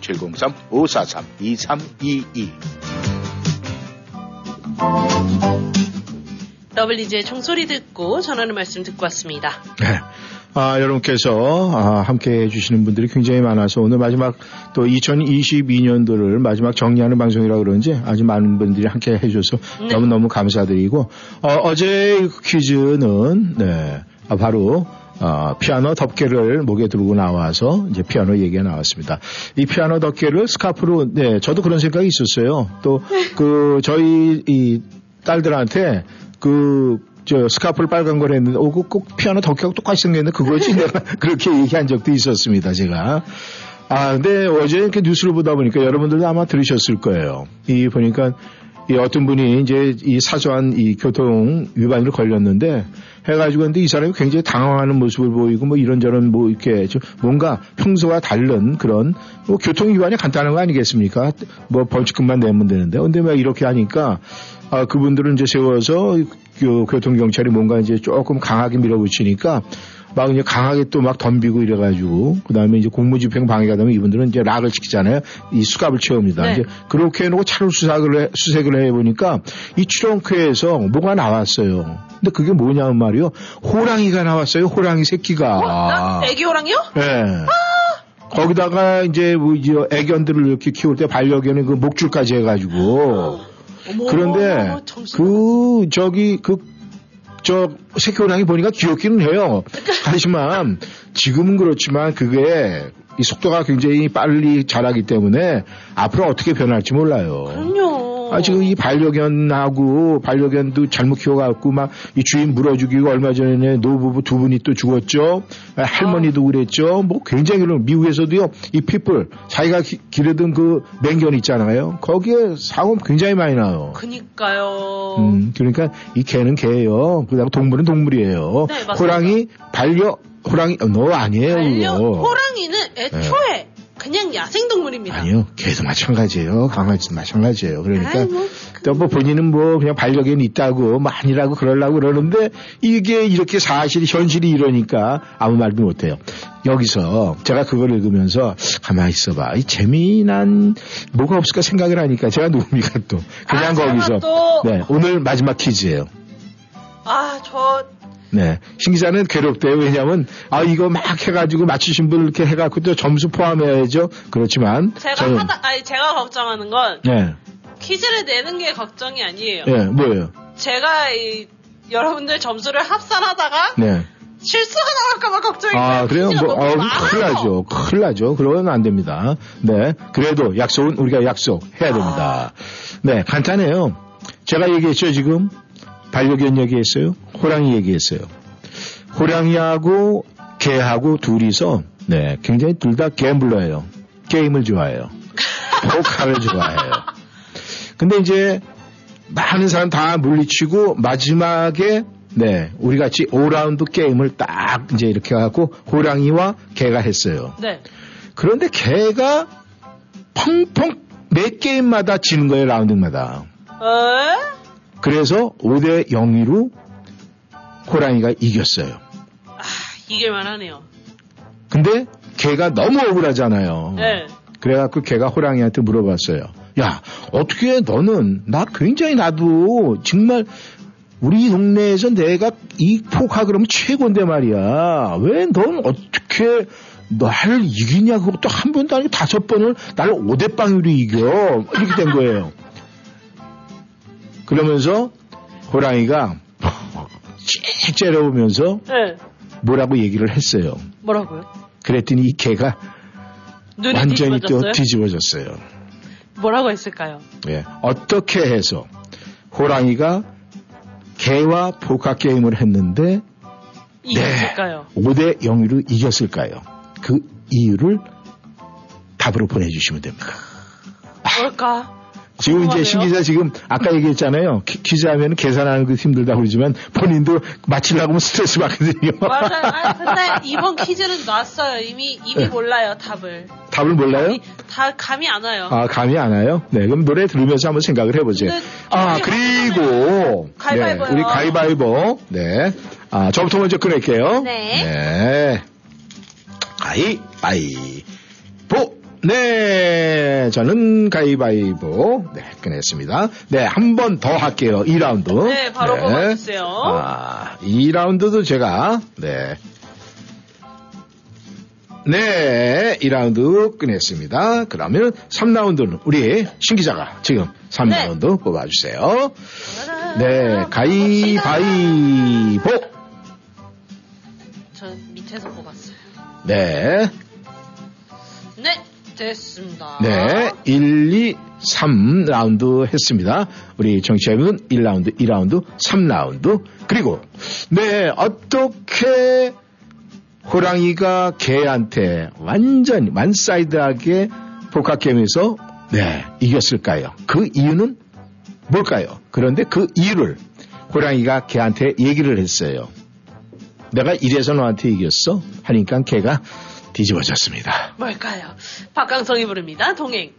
703-543-2322. 러블리즈의 총소리 듣고 전하는 말씀 듣고 왔습니다. 네. 아, 여러분께서 아, 함께 해주시는 분들이 굉장히 많아서 오늘 마지막 또 2022년도를 마지막 정리하는 방송이라 그런지 아주 많은 분들이 함께 해줘서 네. 너무너무 감사드리고 어, 제 퀴즈는 네, 아, 바로 어, 피아노 덮개를 목에 두르고 나와서 이제 피아노 얘기가 나왔습니다. 이 피아노 덮개를 스카프로 네, 저도 그런 생각이 있었어요. 또 그 저희 이 딸들한테 그, 저, 스카프를 빨간 걸 했는데, 오, 그 꼭 피아노 덕격하고 똑같이 생겼는데, 그거지. 내가 그렇게 얘기한 적도 있었습니다, 제가. 아, 근데 어제 이렇게 뉴스를 보다 보니까 여러분들도 아마 들으셨을 거예요. 이 보니까 이 어떤 분이 이제 이 사소한 이 교통 위반으로 걸렸는데 해가지고 근데 이 사람이 굉장히 당황하는 모습을 보이고 뭐 이런저런 뭐 이렇게 좀 뭔가 평소와 다른 그런 뭐 교통 위반이 간단한 거 아니겠습니까? 뭐 벌칙금만 내면 되는데 근데 막 이렇게 하니까 아, 그분들은 이제 세워서 그 교통 경찰이 뭔가 이제 조금 강하게 밀어붙이니까 막 이제 강하게 또 막 덤비고 이래가지고 그 다음에 이제 공무집행 방해가 되면 이분들은 이제 락을 시키잖아요. 이 수갑을 채웁니다. 네. 이제 그렇게 해놓고 차를 수색을 해, 수색을 해보니까 이 트렁크에서 뭐가 나왔어요. 근데 그게 뭐냐면 말이요. 호랑이가 나왔어요. 호랑이 새끼가. 어? 나 애기 호랑이요? 예. 거기다가 이제 뭐 이제 애견들을 이렇게 키울 때 반려견의 그 목줄까지 해가지고. 그런데 그 저기 그 저 새끼 호랑이 보니까 귀엽기는 해요. 하지만 지금은 그렇지만 그게 이 속도가 굉장히 빨리 자라기 때문에 앞으로 어떻게 변할지 몰라요. 그럼요. 아, 지금 이 반려견하고 반려견도 잘못 키워갖고 막 이 주인 물어주기고 얼마 전에 노부부 두 분이 또 죽었죠. 아, 할머니도 그랬죠. 뭐 굉장히 미국에서도요. 이 핏불 자기가 기, 기르던 그 맹견 있잖아요. 거기에 사고 굉장히 많이 나요. 그니까요. 음, 그러니까 이 개는 개예요. 그다음 동물은 동물이에요. 네. 호랑이 반려 호랑이 어, 너 아니에요. 반려. 호랑이는 애초에 그냥 야생동물입니다. 아니요, 개도 마찬가지예요. 강아지도 마찬가지예요. 그러니까 뭐, 또뭐 본인은 뭐 그냥 반려견 있다고 뭐 아니라고 그러려고 그러는데 이게 이렇게 사실 현실이 이러니까 아무 말도 못해요. 여기서 제가 그걸 읽으면서 가만히 있어봐. 이 재미난 뭐가 없을까 생각을 하니까 제가 누굽니까 또 그냥 아, 거기서 또- 네 오늘 마지막 퀴즈예요. 아, 저 네. 신 기자는 괴롭대요. 왜냐면, 아, 이거 막 해가지고 맞추신 분 이렇게 해갖고 또 점수 포함해야죠. 그렇지만. 제가 저는, 하다 아니 제가 걱정하는 건 네. 퀴즈를 내는 게 걱정이 아니에요. 예, 뭐예요? 제가 이 여러분들 점수를 합산하다가 네. 실수가 나올까봐 걱정이에요. 아, 그래요? 뭐, 어, 많아서. 큰일 나죠. 큰일 나죠. 그러면 안 됩니다. 네. 그래도 약속은 우리가 약속해야 됩니다. 네, 간단해요. 제가 얘기했죠, 지금. 반려견 얘기했어요. 호랑이 얘기했어요. 호랑이하고 개하고 둘이서, 네, 굉장히 둘 다 갬블러예요. 게임을 좋아해요. 포카를 좋아해요. 근데 이제, 많은 사람 다 물리치고, 마지막에, 네, 우리 같이 5라운드 게임을 딱 이제 이렇게 해갖고, 호랑이와 개가 했어요. 네. 그런데 개가 펑펑 매 게임마다 지는 거예요, 라운딩마다. 에? 그래서 5대 0으로 호랑이가 이겼어요. 이길만 하네요. 근데 개가 너무 억울하잖아요. 네. 그래갖고 걔가 호랑이한테 물어봤어요. 야, 어떻게 너는, 나 굉장히 나도 정말 우리 동네에서 내가 이 포카 그러면 최고인데 말이야. 왜 넌 어떻게 나를 이기냐? 그것도 한 번도 아니고 다섯 번을 나를 5대 빵으로 이겨. 이렇게 된 거예요. 그러면서 호랑이가 씩 째려보면서 네. 뭐라고 얘기를 했어요. 뭐라고요? 그랬더니 이 개가 눈이 완전히 또 뒤집어졌어요? 뒤집어졌어요. 뭐라고 했을까요? 예. 어떻게 해서 호랑이가 개와 포카 게임을 했는데 이겼을까요? 5대 0으로 이겼을까요? 그 이유를 답으로 보내주시면 됩니다. 뭘까? 지금 이제 궁금하네요. 신 기자 지금 아까 얘기했잖아요. 퀴- 퀴즈 하면 계산하는 거 힘들다 그러지만 본인도 맞히려고 하면 스트레스 받거든요. 맞아요. 아, 근데 이번 퀴즈는 놨어요. 이미 이미 네. 몰라요 답을. 답을 몰라요? 다 감이 안 와요. 아, 감이 안 와요? 네, 그럼 노래 들으면서 한번 생각을 해보세요. 근데 아, 그리고, 네. 우리 가위바위보, 네. 아, 저부터 먼저 끊을게요. 네. 네. 가위바위보. 네, 저는 가위바위보. 네, 끊었습니다. 네, 한 번 더 할게요. 2라운드. 네, 바로 뽑아주세요. 아, 2라운드도 제가, 네. 네, 2라운드 끝냈습니다. 그러면 3라운드는 우리 신 기자가 지금 3라운드 뽑아주세요. 네, 가위바위보. 전 밑에서 뽑았어요. 네, 네, 됐습니다. 네, 1, 2, 3라운드 했습니다. 우리 정치자분 1라운드, 2라운드, 3라운드. 그리고, 네, 어떻게 호랑이가 개한테 완전히 완사이드하게 포카게임에서 네, 이겼을까요? 그 이유는 뭘까요? 그런데 그 이유를 호랑이가 개한테 얘기를 했어요. 내가 이래서 너한테 이겼어? 하니까 개가 뒤집어졌습니다. 뭘까요? 박강성이 부릅니다. 동행.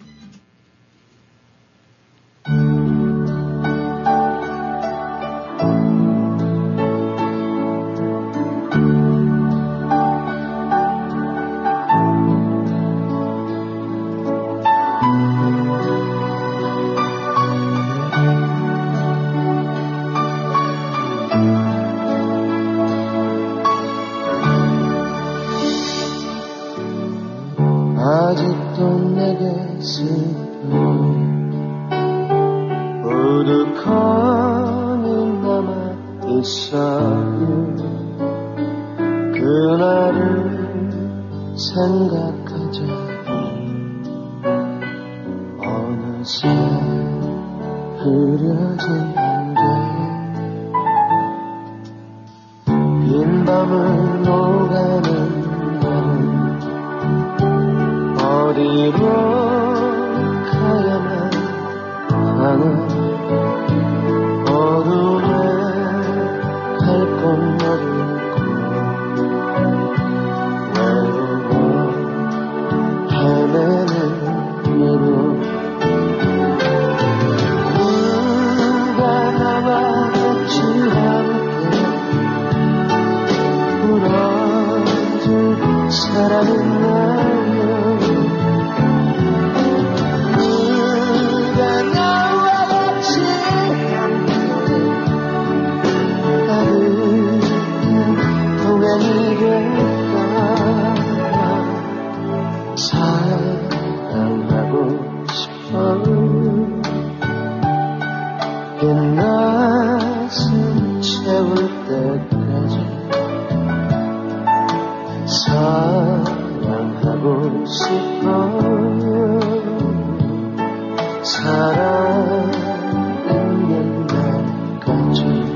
날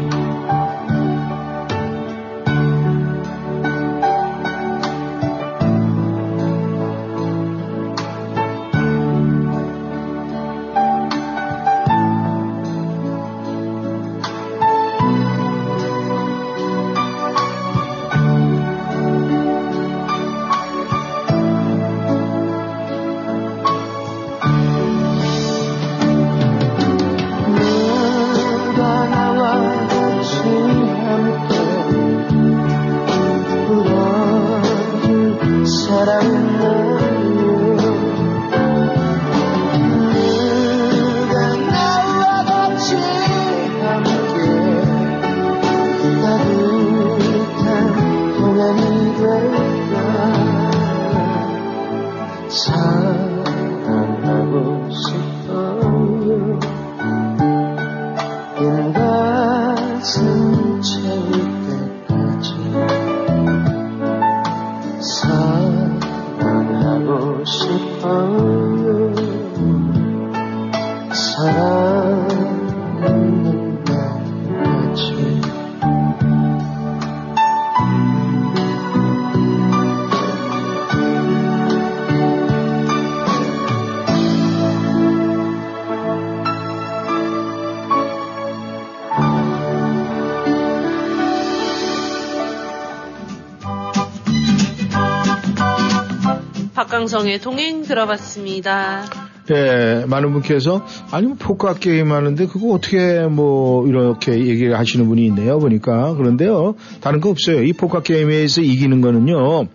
박강성의 동행 들어봤습니다. 예, 많은 분께서 아니 뭐 포카 게임 하는데 그거 어떻게 뭐 이렇게 얘기를 하시는 분이 있네요 보니까 그런데요 다른 거 없어요 이 포카 게임에서 이기는 거는요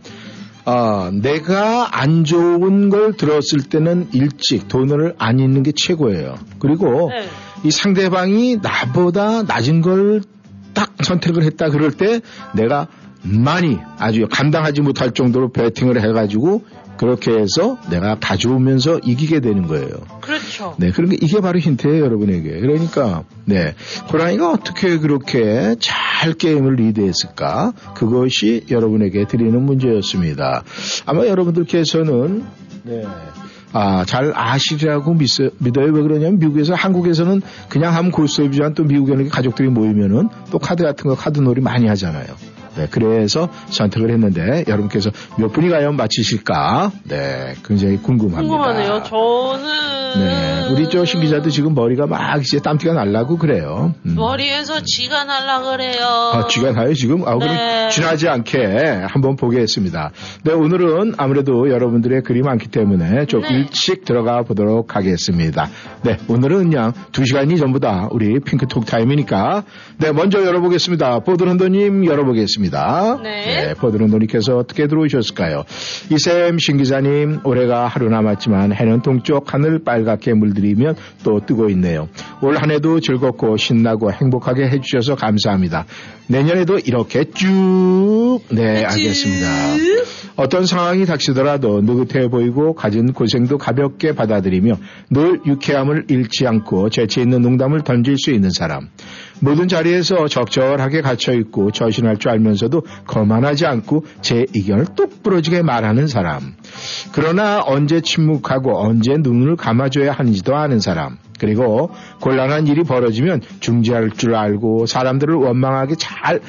아 내가 안 좋은 걸 들었을 때는 일찍 돈을 안 잃는 게 최고예요 그리고 네. 이 상대방이 나보다 낮은 걸 딱 선택을 했다 그럴 때 내가 많이 아주 감당하지 못할 정도로 배팅을 해가지고 그렇게 해서 내가 가져오면서 이기게 되는 거예요. 그렇죠. 네, 그러니까 이게 바로 힌트예요, 여러분에게. 그러니까, 네. 호랑이가 어떻게 그렇게 잘 게임을 리드했을까? 그것이 여러분에게 드리는 문제였습니다. 아마 여러분들께서는, 네. 아, 잘 아시리라고 믿, 믿어요. 왜 그러냐면 미국에서, 한국에서는 그냥 하면 골수업이지만 또 미국에는 가족들이 모이면은 또 카드 같은 거 카드 놀이 많이 하잖아요. 네, 그래서 선택을 했는데 여러분께서 몇 분이 과연 맞히실까? 네, 굉장히 궁금합니다. 궁금하네요. 저는 네, 우리 저신 기자도 지금 머리가 막 이제 땀띠가 날라고 그래요. 음. 머리에서 쥐가 날라 그래요. 아, 쥐가 나요 지금? 아, 그럼 네. 지나지 않게 한번 보겠습니다. 네, 오늘은 아무래도 여러분들의 글이 많기 때문에 좀 네. 일찍 들어가 보도록 하겠습니다. 네, 오늘은 그냥 두 시간이 전부 다 우리 핑크톡 타임이니까 네, 먼저 열어보겠습니다. 보드런더님 열어보겠습니다. 네. 보드런더님께서 어떻게 들어오셨을까요? 이샘 신 기자님, 올해가 하루 남았지만 해는 동쪽 하늘 빨갛게 물들이면 또 뜨고 있네요. 올 한 해도 즐겁고 신나고 행복하게 해주셔서 감사합니다. 내년에도 이렇게 쭉, 네, 알겠습니다. 어떤 상황이 닥치더라도 느긋해 보이고 가진 고생도 가볍게 받아들이며 늘 유쾌함을 잃지 않고 재치 있는 농담을 던질 수 있는 사람. 모든 자리에서 적절하게 갇혀 있고 처신할 줄 알면서도 거만하지 않고 제 의견을 똑 부러지게 말하는 사람. 그러나 언제 침묵하고 언제 눈을 감아줘야 하는지도 아는 사람. 그리고 곤란한 일이 벌어지면 중지할 줄 알고 사람들을 원망하게 잘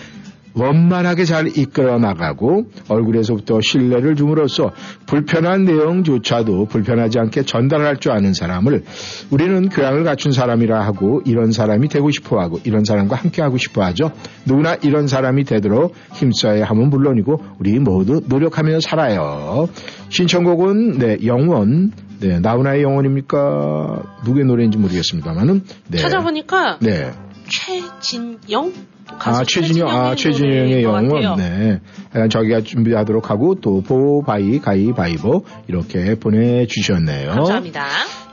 원만하게 잘 이끌어 나가고 얼굴에서부터 신뢰를 줌으로써 불편한 내용조차도 불편하지 않게 전달할 줄 아는 사람을 우리는 교양을 갖춘 사람이라 하고 이런 사람이 되고 싶어 하고 이런 사람과 함께 하고 싶어 하죠. 누구나 이런 사람이 되도록 힘써야 함은 물론이고 우리 모두 노력하며 살아요. 신청곡은 네, 영원 네, 나훈아의 영원입니까? 누구의 노래인지 모르겠습니다만은 네. 찾아보니까 네. 최진영 아, 최진영, 아, 최진영의. 영원, 네. 약간 저기가 준비하도록 하고, 또, 보, 바이, 가이, 바이보, 이렇게 보내주셨네요. 감사합니다.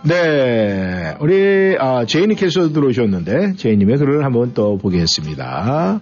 네. 우리, 아, 제이님께서 들어오셨는데, 제이님의 글을 한번 또 보겠습니다.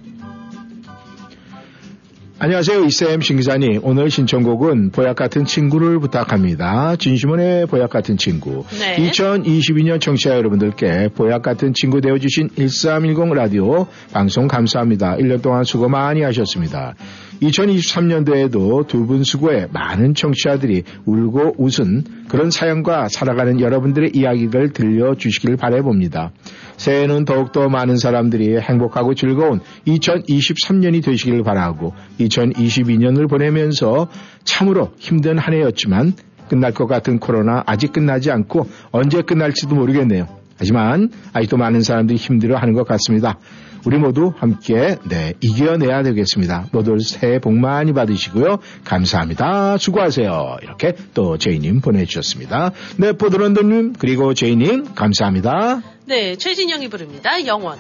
안녕하세요. 이쌤 신기자님. 오늘 신청곡은 보약 같은 친구를 부탁합니다. 진시몬의 보약 같은 친구. 네. 2022년 청취자 여러분들께 보약 같은 친구 되어주신 1310 라디오 방송 감사합니다. 1년 동안 수고 많이 하셨습니다. 2023년도에도 두 분 수고에 많은 청취자들이 울고 웃은 그런 사연과 살아가는 여러분들의 이야기를 들려주시길 바라봅니다. 새해는 더욱더 많은 사람들이 행복하고 즐거운 2023년이 되시길 바라고 2022년을 보내면서 참으로 힘든 한 해였지만 끝날 것 같은 코로나 아직 끝나지 않고 언제 끝날지도 모르겠네요. 하지만 아직도 많은 사람들이 힘들어 하는 것 같습니다. 우리 모두 함께 네 이겨내야 되겠습니다. 모두 새해 복 많이 받으시고요. 감사합니다. 수고하세요. 이렇게 또 제이님 보내주셨습니다. 네 포드런더님 그리고 제이님 감사합니다. 네, 최진영이 부릅니다. 영원.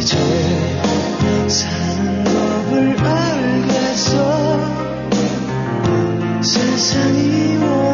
이제 사는 법을 알겠어. 세상이 원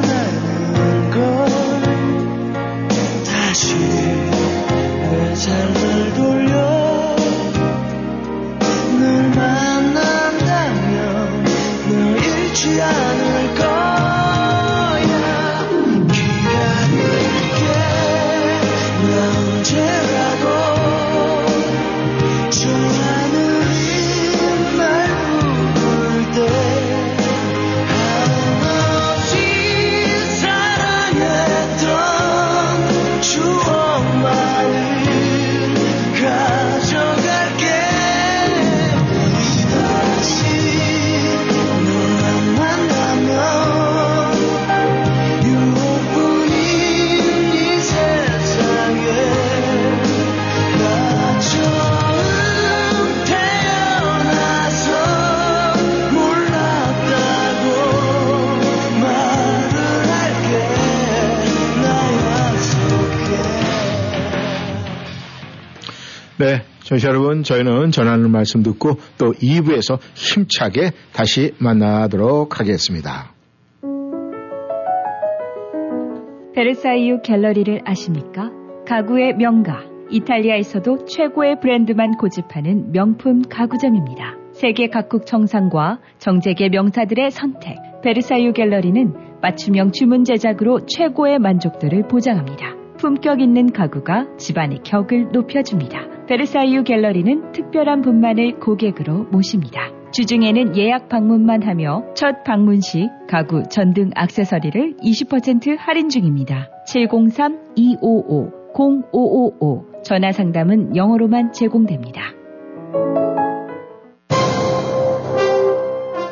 여러분, 저희는 전하는 말씀 듣고 또 2부에서 힘차게 다시 만나도록 하겠습니다. 베르사이유 갤러리를 아십니까? 가구의 명가. 이탈리아에서도 최고의 브랜드만 고집하는 명품 가구점입니다. 세계 각국 정상과 정재계 명사들의 선택. 베르사이유 갤러리는 맞춤형 주문 제작으로 최고의 만족도를 보장합니다. 품격 있는 가구가 집안의 격을 높여줍니다. 베르사이유 갤러리는 특별한 분만을 고객으로 모십니다. 주중에는 예약 방문만 하며 첫 방문 시 가구 전등 액세서리를 20% 할인 중입니다. 703-255-0555 전화 상담은 영어로만 제공됩니다.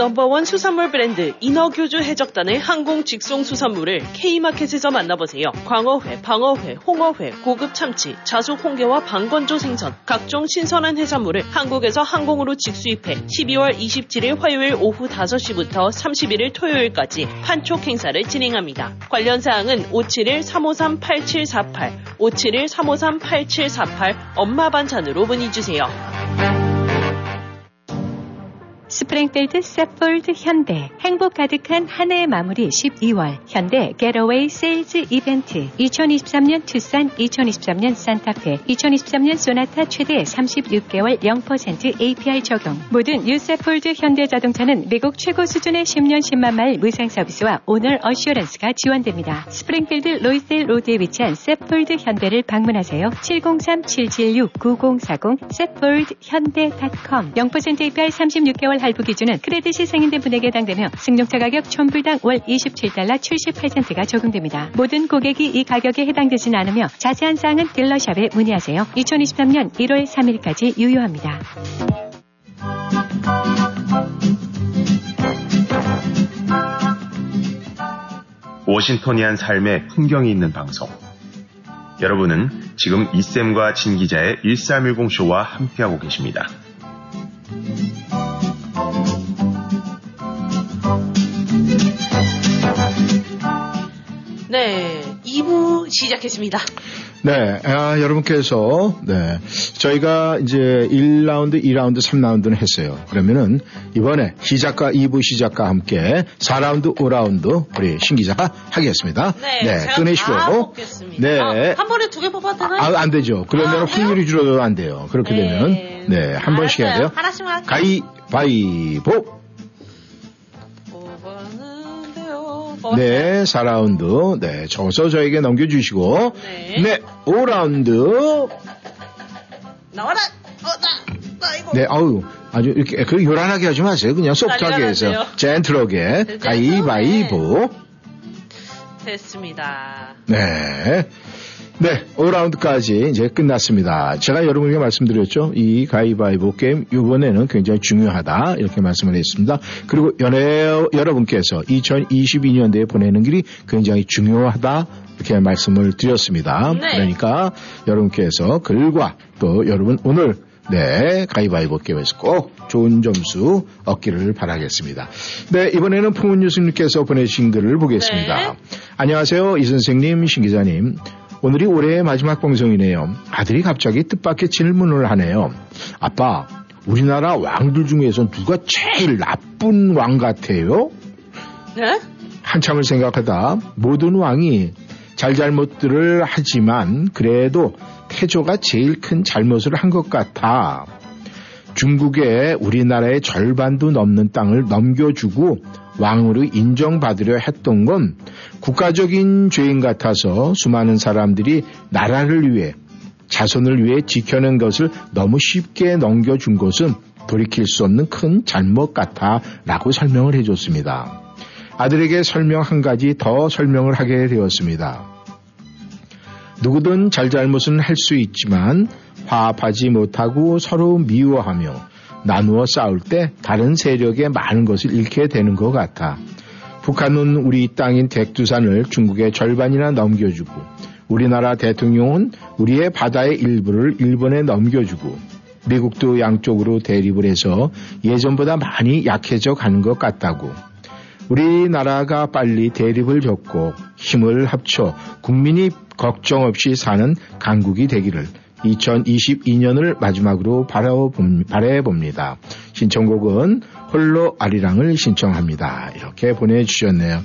넘버원 수산물 브랜드 인어교주 해적단의 항공 직송 수산물을 K마켓에서 만나보세요. 광어회, 방어회, 홍어회, 고급 참치, 자숙 홍게와 방건조 생선, 각종 신선한 해산물을 한국에서 항공으로 직수입해 12월 27일 화요일 오후 5시부터 31일 토요일까지 판촉 행사를 진행합니다. 관련 사항은 571-353-8748, 571-353-8748 엄마 반찬으로 문의주세요. 스프링필드 세폴드 현대 행복 가득한 한 해의 마무리 12월 현대 Getaway Sales Event 2023년 투싼 2023년 산타페 2023년 소나타 최대 36개월 0% APR 적용 모든 유세폴드 현대자동차는 미국 최고 수준의 10년 10만 마일 무상 서비스와 Owner Assurance가 지원됩니다. 스프링필드 로이스데일 로드에 위치한 세폴드 현대를 방문하세요. 703-776-9040 세폴드 현대.com 0% APR 36개월 할부 기준은 credit이 승인된 분에게 해당되며 승용차 가격 1000불당 월 27달러 78센트가 적용됩니다. 모든 고객이 이 가격에 해당되진 않으며 자세한 사항은 dealer shop에 문의하세요. 2023년 1월 3일까지 유효합니다. 워싱턴이한 삶의 풍경이 있는 방송. 여러분은 지금 이쌤과 진 기자의 1310쇼와 함께하고 계십니다. 네, 2부 시작했습니다. 네, 아, 여러분께서, 네, 저희가 이제 1라운드, 2라운드, 3라운드는 했어요. 그러면은, 이번에 시작과 2부 시작과 함께 4라운드, 5라운드, 우리 신 기자가 하겠습니다. 네, 제가 끊으시고. 네. 아, 한 번에 두 개 뽑아도 되나요? 아, 안 되죠. 그러면 아, 확률이 줄어도 안 돼요. 그렇게 네. 되면, 네, 한 번씩 해야 돼요. 하나씩만 할게요. 가위바위보. 네, 4라운드. 네, 적어서 저에게 넘겨주시고. 네. 네, 5라운드. 나와라! 어, 나! 나 이거! 네, 아우, 아주 이렇게, 그 요란하게 하지 마세요. 그냥 소프트하게 해서. 젠틀하게. 가위바위보. 됐습니다. 네. 네, 5라운드까지 이제 끝났습니다. 제가 여러분에게 말씀드렸죠. 이 가위바위보 게임 이번에는 굉장히 중요하다 이렇게 말씀을 했습니다. 그리고 연애, 여러분께서 2022년도에 보내는 길이 굉장히 중요하다 이렇게 말씀을 드렸습니다. 네. 그러니까 여러분께서 글과 또 여러분 오늘 네, 가위바위보 게임에서 꼭 좋은 점수 얻기를 바라겠습니다. 네, 이번에는 풍은 유수님께서 보내신 글을 보겠습니다. 안녕하세요, 이 선생님, 신 기자님. 오늘이 올해의 마지막 방송이네요. 아들이 갑자기 뜻밖의 질문을 하네요. 아빠, 우리나라 왕들 중에서 누가 제일 나쁜 왕 같아요? 네? 한참을 생각하다 모든 왕이 잘잘못들을 하지만 그래도 태조가 제일 큰 잘못을 한 것 같아. 중국에 우리나라의 절반도 넘는 땅을 넘겨주고 왕으로 인정받으려 했던 건 국가적인 죄인 같아서 수많은 사람들이 나라를 위해 자손을 위해 지켜낸 것을 너무 쉽게 넘겨준 것은 돌이킬 수 없는 큰 잘못 같아 라고 설명을 해줬습니다. 아들에게 설명 한 가지 더 설명을 하게 되었습니다. 누구든 잘잘못은 할 수 있지만 화합하지 못하고 서로 미워하며 나누어 싸울 때 다른 세력에 많은 것을 잃게 되는 것 같아. 북한은 우리 땅인 백두산을 중국의 절반이나 넘겨주고 우리나라 대통령은 우리의 바다의 일부를 일본에 넘겨주고 미국도 양쪽으로 대립을 해서 예전보다 많이 약해져 가는 것 같다고. 우리나라가 빨리 대립을 접고 힘을 합쳐 국민이 걱정 없이 사는 강국이 되기를 2022년을 마지막으로 바라봅니다. 신청곡은 홀로 아리랑을 신청합니다. 이렇게 보내주셨네요.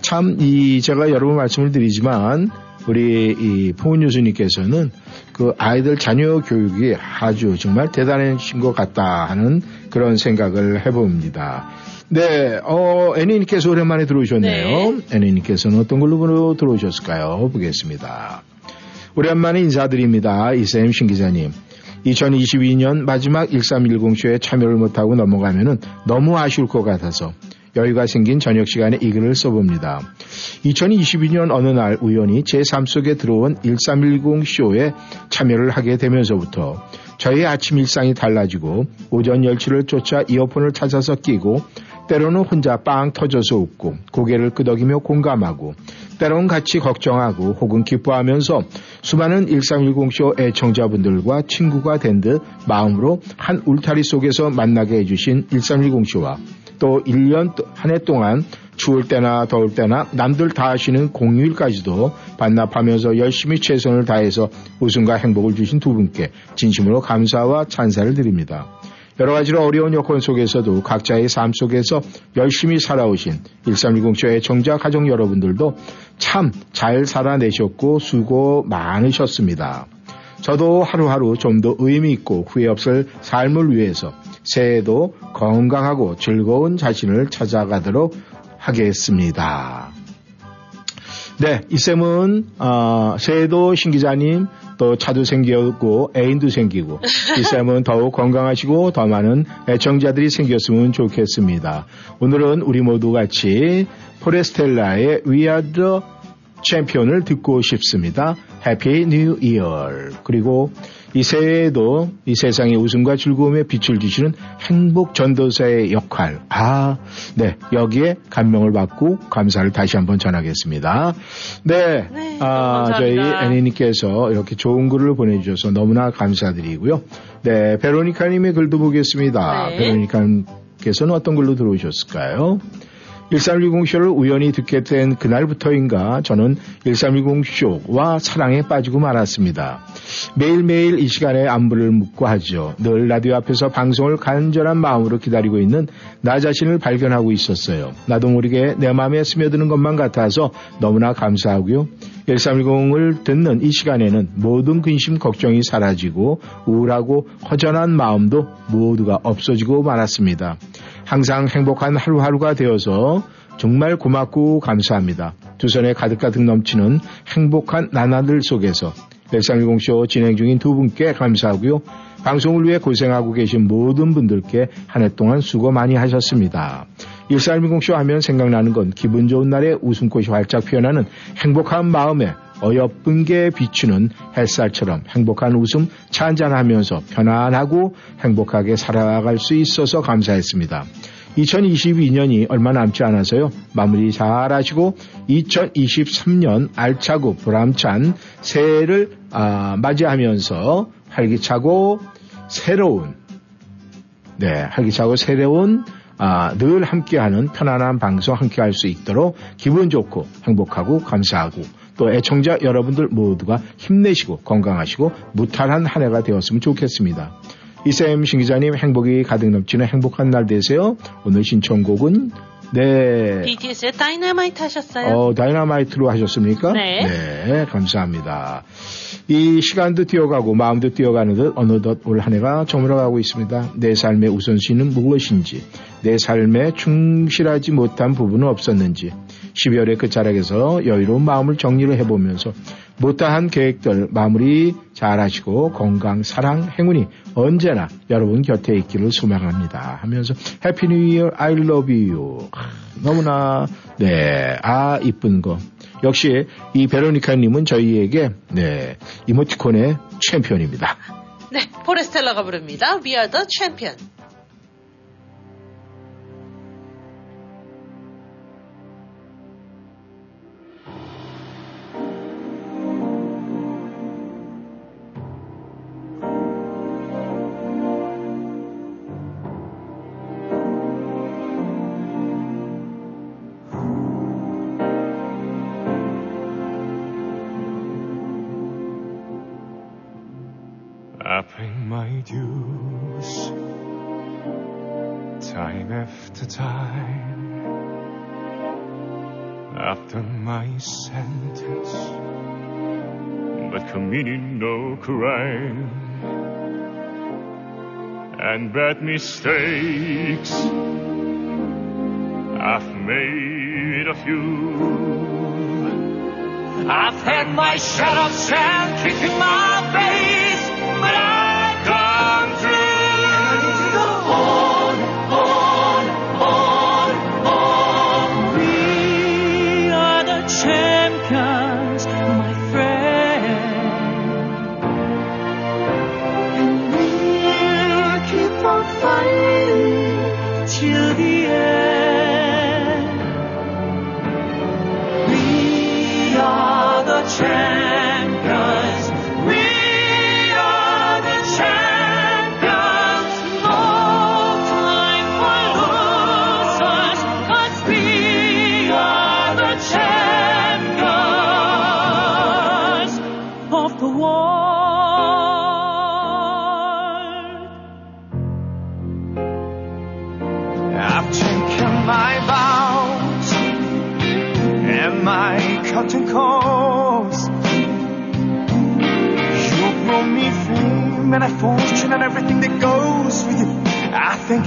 참, 이, 제가 여러 번 말씀을 드리지만, 우리 이 포은 교수님께서는 그 아이들 자녀 교육이 아주 정말 대단하신 것 같다 하는 그런 생각을 해봅니다. 네, 어, 애니님께서 오랜만에 들어오셨네요. 애니님께서는 어떤 걸로 들어오셨을까요? 보겠습니다. 오랜만에 인사드립니다. 이쌤 신 기자님. 2022년 마지막 1310쇼에 참여를 못하고 넘어가면 너무 아쉬울 것 같아서 여유가 생긴 저녁 시간에 이 글을 써봅니다. 2022년 어느 날 우연히 제 삶 속에 들어온 1310쇼에 참여를 하게 되면서부터 저의 아침 일상이 달라지고 오전 열치를 쫓아 이어폰을 찾아서 끼고 때로는 혼자 빵 터져서 웃고 고개를 끄덕이며 공감하고 때로는 같이 걱정하고 혹은 기뻐하면서 수많은 1310쇼 애청자분들과 친구가 된 듯 마음으로 한 울타리 속에서 만나게 해주신 1310쇼와 또 1년 한 해 동안 추울 때나 더울 때나 남들 다 하시는 공휴일까지도 반납하면서 열심히 최선을 다해서 웃음과 행복을 주신 두 분께 진심으로 감사와 찬사를 드립니다. 여러 가지로 어려운 여건 속에서도 각자의 삶 속에서 열심히 살아오신 1310쇼 애청자 가족 여러분들도 참 잘 살아내셨고 수고 많으셨습니다. 저도 하루하루 좀 더 의미 있고 후회 없을 삶을 위해서 새해에도 건강하고 즐거운 자신을 찾아가도록 하겠습니다. 네, 이쌤은 어, 새해도 신 기자님 또 차도 생기고 애인도 생기고 이쌤은 더욱 건강하시고 더 많은 애청자들이 생겼으면 좋겠습니다. 오늘은 우리 모두 같이 포레스텔라의 We Are the 챔피언을 듣고 싶습니다. Happy New Year. 그리고 이 새해에도 이 세상의 웃음과 즐거움에 빛을 주시는 행복 전도사의 역할. 아, 네. 여기에 감명을 받고 감사를 다시 한번 전하겠습니다. 네. 아, 저희 애니님께서 이렇게 좋은 글을 보내주셔서 너무나 감사드리고요. 네. 베로니카님의 글도 보겠습니다. 네. 베로니카님께서는 어떤 글로 들어오셨을까요? 1310쇼를 우연히 듣게 된 그날부터인가 저는 1310쇼와 사랑에 빠지고 말았습니다. 매일매일 이 시간에 안부를 묻고 하죠. 늘 라디오 앞에서 방송을 간절한 마음으로 기다리고 있는 나 자신을 발견하고 있었어요. 나도 모르게 내 마음에 스며드는 것만 같아서 너무나 감사하고요. 1310을 듣는 이 시간에는 모든 근심 걱정이 사라지고 우울하고 허전한 마음도 모두가 없어지고 말았습니다. 항상 행복한 하루하루가 되어서 정말 고맙고 감사합니다. 두 손에 가득가득 넘치는 행복한 나날들 속에서 1310쇼 진행 중인 두 분께 감사하고요. 방송을 위해 고생하고 계신 모든 분들께 한 해 동안 수고 많이 하셨습니다. 1310쇼 하면 생각나는 건 기분 좋은 날에 웃음꽃이 활짝 피어나는 행복한 마음에 어여쁜 게 비추는 햇살처럼 행복한 웃음 찬잔하면서 편안하고 행복하게 살아갈 수 있어서 감사했습니다. 2022년이 얼마 남지 않아서요. 마무리 잘 하시고 2023년 알차고 보람찬 새해를 아, 맞이하면서 활기차고 새로운 네, 활기차고 새로운 아, 늘 함께하는 편안한 방송 함께할 수 있도록 기분 좋고 행복하고 감사하고 또 애청자 여러분들 모두가 힘내시고 건강하시고 무탈한 한 해가 되었으면 좋겠습니다. 이쌤 신 기자님 행복이 가득 넘치는 행복한 날 되세요. 오늘 신청곡은 네. BTS의 다이너마이트 하셨어요? 어, 다이너마이트로 하셨습니까? 네. 네, 감사합니다. 이 시간도 뛰어가고 마음도 뛰어가는 듯 어느덧 올 한 해가 저물어가고 있습니다. 내 삶의 우선순위는 무엇인지, 내 삶에 충실하지 못한 부분은 없었는지, 12월의 끝자락에서 여유로운 마음을 정리를 해보면서 못다한 계획들 마무리 잘 하시고 건강, 사랑, 행운이 언제나 여러분 곁에 있기를 소망합니다. 하면서 Happy New Year I love you. 아, 너무나 네, 아 이쁜 거. 역시 이 베로니카 님은 저희에게 네 이모티콘의 챔피언입니다. 네, 포레스텔라가 부릅니다. We are the champion. and bad mistakes I've made a few. I've had my shut ups and kicking my face.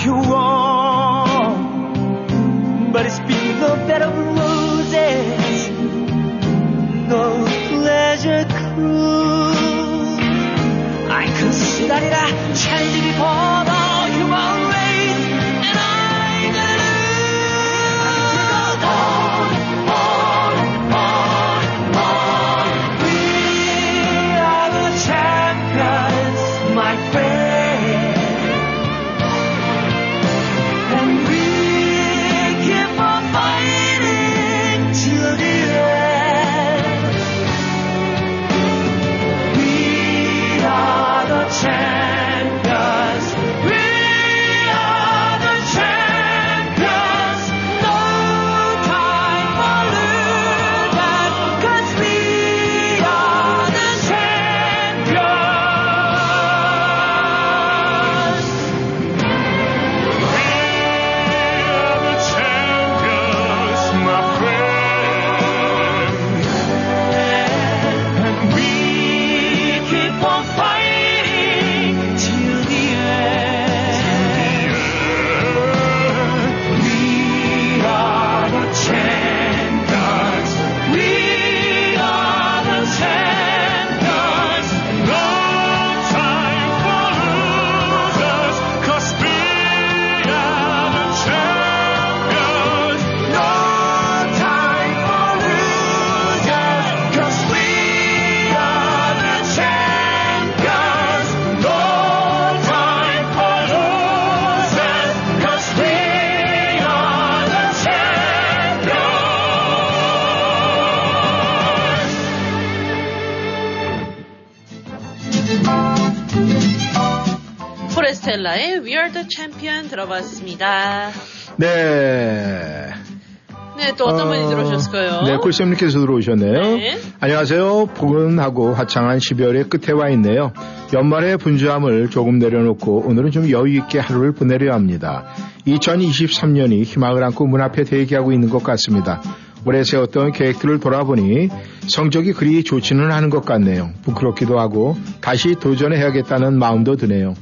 you are. 들어봤습니다. 네. 네, 또 어떤 분이 들어오셨을까요? 네, 꿀쌤님께서 들어오셨네요. 네. 안녕하세요. 포근하고 화창한 12월의 끝에 와 있네요. 연말의 분주함을 조금 내려놓고 오늘은 좀 여유있게 하루를 보내려 합니다. 2023년이 희망을 안고 문 앞에 대기하고 있는 것 같습니다. 올해 세웠던 계획들을 돌아보니 성적이 그리 좋지는 않은 것 같네요. 부끄럽기도 하고 다시 도전해야겠다는 마음도 드네요.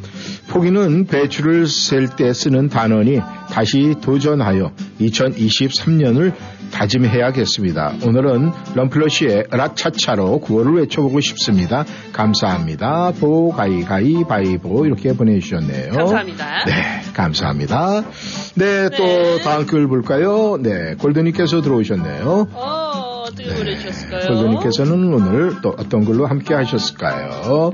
포기는 배추를 셀 때 쓰는 단어니 다시 도전하여 2023년을 다짐해야겠습니다. 오늘은 럼플러시의 라차차로 구호를 외쳐보고 싶습니다. 감사합니다. 보 가이 가이 바이보 이렇게 보내주셨네요. 감사합니다. 네, 감사합니다. 네, 또 다음 글 볼까요? 네, 골드님께서 들어오셨네요. 어, 어떻게 보내주셨을까요? 골드님께서는 오늘 또 어떤 글로 함께 하셨을까요?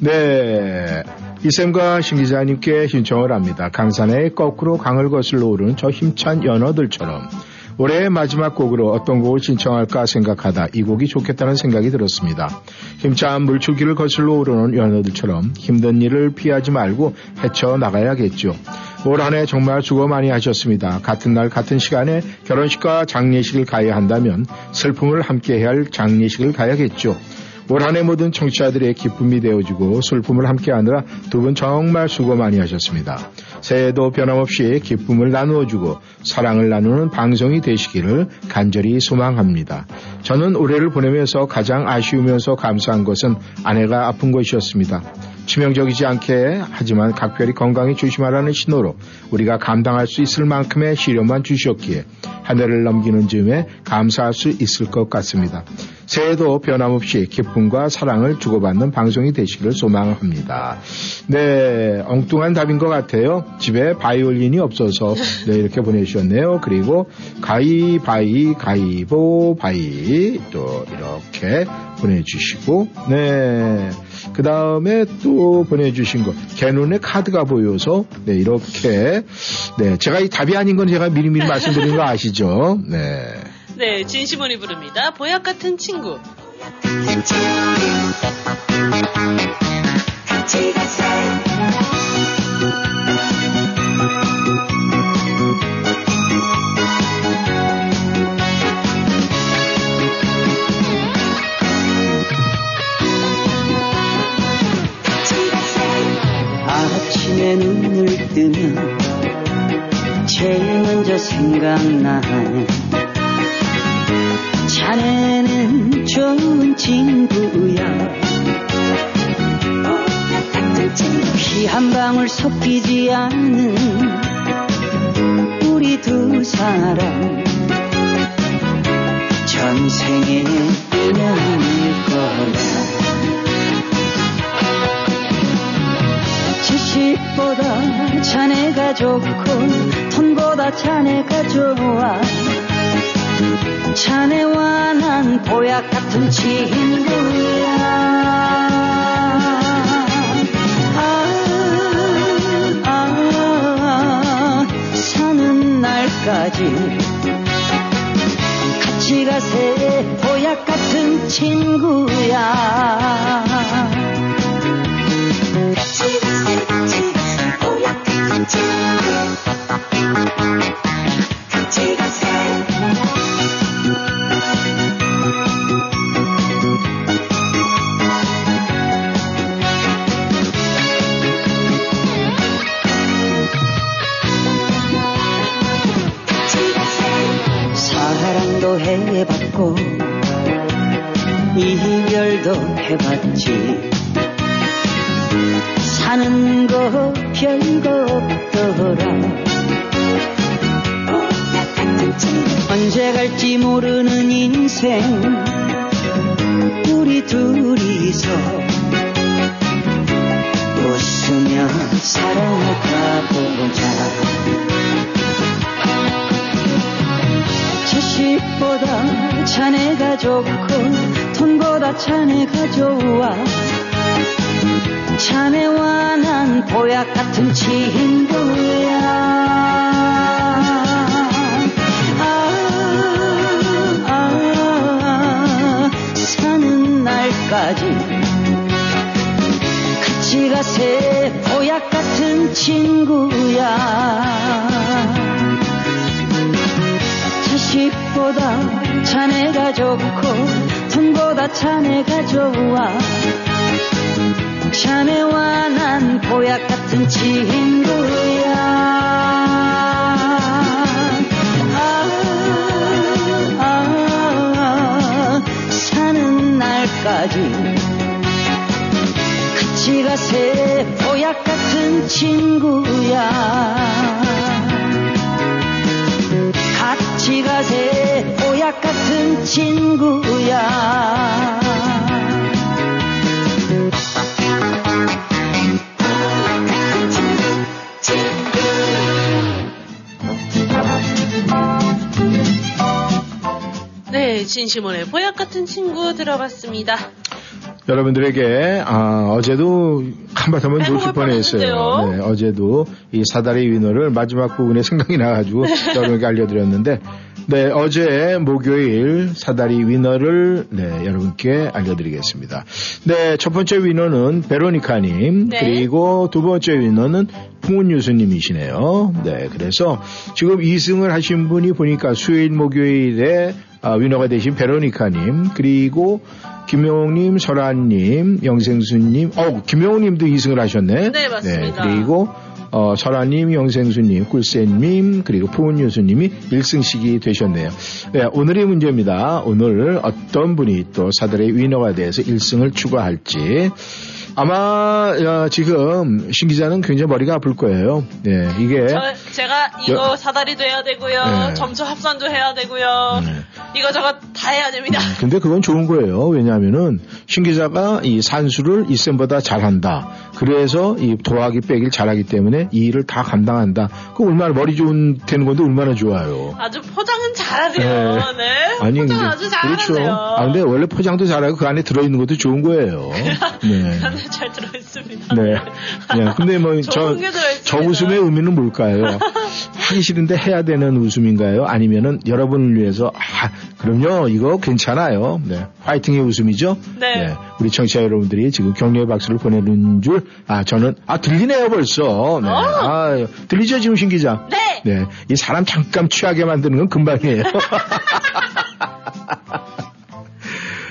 네. 이쌤과 신 기자님께 신청을 합니다. 강산의 거꾸로 강을 거슬러 오르는 저 힘찬 연어들처럼 올해의 마지막 곡으로 어떤 곡을 신청할까 생각하다 이 곡이 좋겠다는 생각이 들었습니다. 힘찬 물줄기를 거슬러 오르는 연어들처럼 힘든 일을 피하지 말고 헤쳐나가야겠죠. 올 한해 정말 수고 많이 하셨습니다. 같은 날 같은 시간에 결혼식과 장례식을 가야 한다면 슬픔을 함께해야 할 장례식을 가야겠죠. 올 한해 모든 청취자들의 기쁨이 되어주고 슬픔을 함께하느라 두 분 정말 수고 많이 하셨습니다. 새해도 변함없이 기쁨을 나누어주고 사랑을 나누는 방송이 되시기를 간절히 소망합니다. 저는 올해를 보내면서 가장 아쉬우면서 감사한 것은 아내가 아픈 것이었습니다. 치명적이지 않게 하지만 각별히 건강에 조심하라는 신호로 우리가 감당할 수 있을 만큼의 시련만 주셨기에 한 해를 넘기는 즈음에 감사할 수 있을 것 같습니다. 새해도 변함없이 기쁨과 사랑을 주고받는 방송이 되시길 소망합니다. 네, 엉뚱한 답인 것 같아요. 집에 바이올린이 없어서 네, 이렇게 보내주셨네요. 그리고 가이바이 가이보 바이 또 이렇게 보내주시고 네. 그 다음에 또 보내주신 거 개눈에 카드가 보여서 네 이렇게 네 제가 이 답이 아닌 건 제가 미리미리 말씀드린 거 아시죠? 네. 네, 진심원이 부릅니다. 보약 같은 친구. 아침에 뜨면 제일 먼저 생각나는 자네는 좋은 친구야. 피 한 방울 섞이지 않는 우리 두 사람. 전생의 인연일 거야 지식보다 자네가 좋고 돈보다 자네가 좋아. 자네와 난 보약 같은 친구야. 아, 아, 사는 날까지 같이 가세. 보약 같은 친구야. 사랑도 해봤지. 사는 거 별거 없더라. 언제 갈지 모르는 인생. 우리 둘이서 웃으며 살아가 보자. 지식보다 자네가 좋고 돈 보다 자네가 좋아 자네와 난 보약 같은 친구야. 아, 아, 사는 날까지 같이 가세 보약 같은 친구야. 자식보다 자네가 좋고 돈보다 자네가 좋아 자네와 난 보약 같은 친구야. 아, 아, 사는 날까지 같이 가세 보약 같은 친구야 진심원의 보약 같은 친구 들어봤습니다. 여러분들에게 아, 어제도 한바탕은 놓칠 뻔했어요. 네, 어제도 이 사다리 위너를 마지막 부분에 생각이 나가지고 여러분께 알려드렸는데, 네 어제 목요일 사다리 위너를 네 여러분께 알려드리겠습니다. 네 첫 번째 위너는 베로니카님 네. 그리고 두 번째 위너는 풍은유수님이시네요. 네 그래서 지금 2승을 하신 분이 보니까 수요일 목요일에 아, 위너가 되신 베로니카님 그리고 김영님, 설아님, 영생수님, 어, 김영님도 2승을 하셨네. 네, 맞습니다. 그리고 어, 설아님, 영생수님, 꿀쌤님, 그리고 푸은유수님이 1승씩이 되셨네요. 네, 오늘의 문제입니다. 오늘 어떤 분이 또 사달의 위너가 돼서 1승을 추가할지. 아마 어, 지금 신 기자는 굉장히 머리가 아플 거예요. 네, 이게 저, 제가 이거 여- 사다리도 해야 되고요. 네. 점수 합산도 해야 되고요. 이거 저거 다 해야 됩니다. 근데 그건 좋은 거예요. 왜냐하면은 신 기자가 이 산수를 이쌤보다 잘한다. 그래서 이 도하기 빼기를 잘하기 때문에 이 일을 다 감당한다. 그 얼마나 머리 좋은 되는 건데 얼마나 좋아요. 아주 포장은 잘하세요. 네. 네. 아니 포장 아주 그렇죠. 잘하세요. 아 근데 원래 포장도 잘하고 그 안에 들어 있는 것도 좋은 거예요. 네. 잘 들어 있습니다. 네. 네. 근데 뭐저 웃음의 의미는 뭘까요? 하기 싫은데 해야 되는 웃음인가요? 아니면은 여러분을 위해서 아 그럼요 이거 괜찮아요. 네. 화이팅의 웃음이죠. 네. 우리 청취자 여러분들이 지금 격려의 박수를 보내는 줄 아 저는 아 들리네요 벌써. 네. 아 들리죠 지금 신 기자. 네. 네. 이 사람 잠깐 취하게 만드는 건 금방이에요.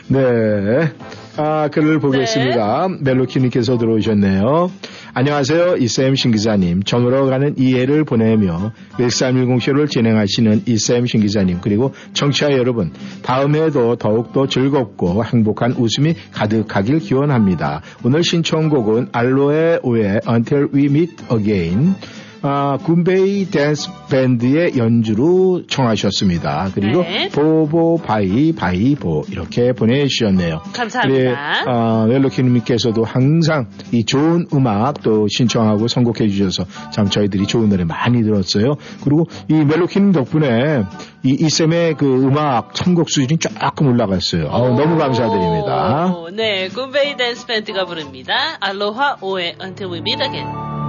네. 아, 글을 보겠습니다. 멜로키님께서 들어오셨네요. 안녕하세요. 이쌤 신기자님. 정으로 가는 이해를 보내며 1310쇼를 진행하시는 이쌤 신기자님 그리고 청취자 여러분 다음에도 더욱더 즐겁고 행복한 웃음이 가득하길 기원합니다. 오늘 신청곡은 Aloha Oe의 Until We Meet Again 아, 군베이 댄스 밴드의 연주로 청하셨습니다. 그리고 네. 보보 바이 바이 보 이렇게 보내주셨네요. 감사합니다. 아, 멜로키님께서도 항상 이 좋은 음악 또 신청하고 선곡해 주셔서 참 저희들이 좋은 노래 많이 들었어요. 그리고 이 멜로키님 덕분에 이 이쌤의 그 음악 선곡 수준이 조금 올라갔어요. 아우, 너무 감사드립니다. 오, 네, 굿베이 댄스 밴드가 부릅니다. 알로하 오의 Until We Meet Again.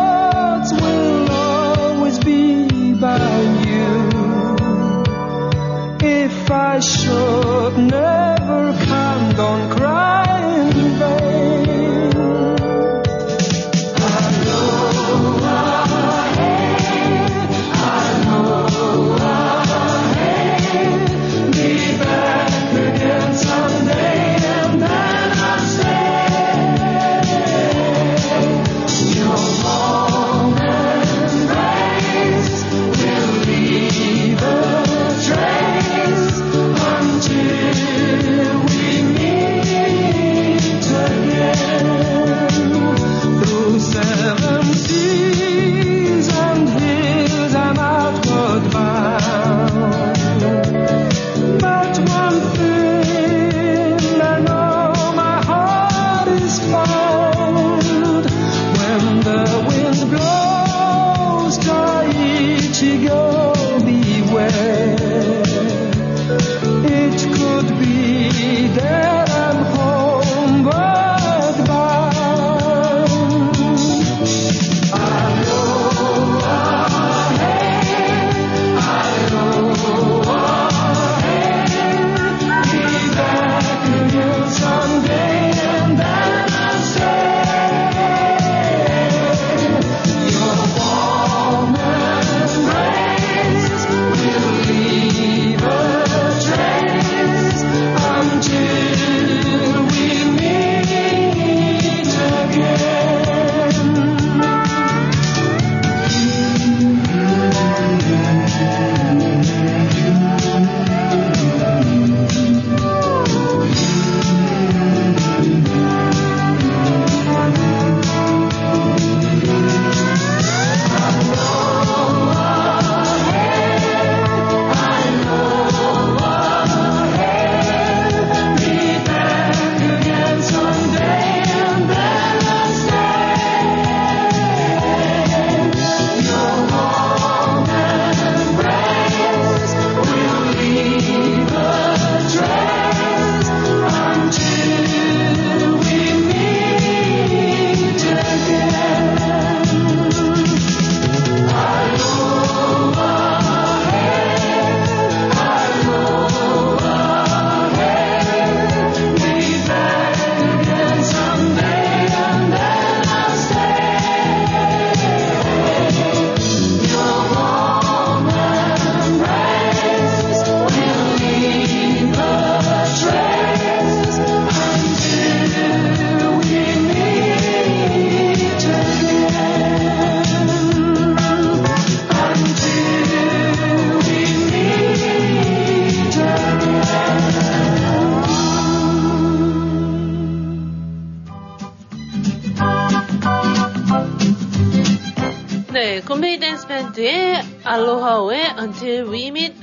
I should never come, don't cry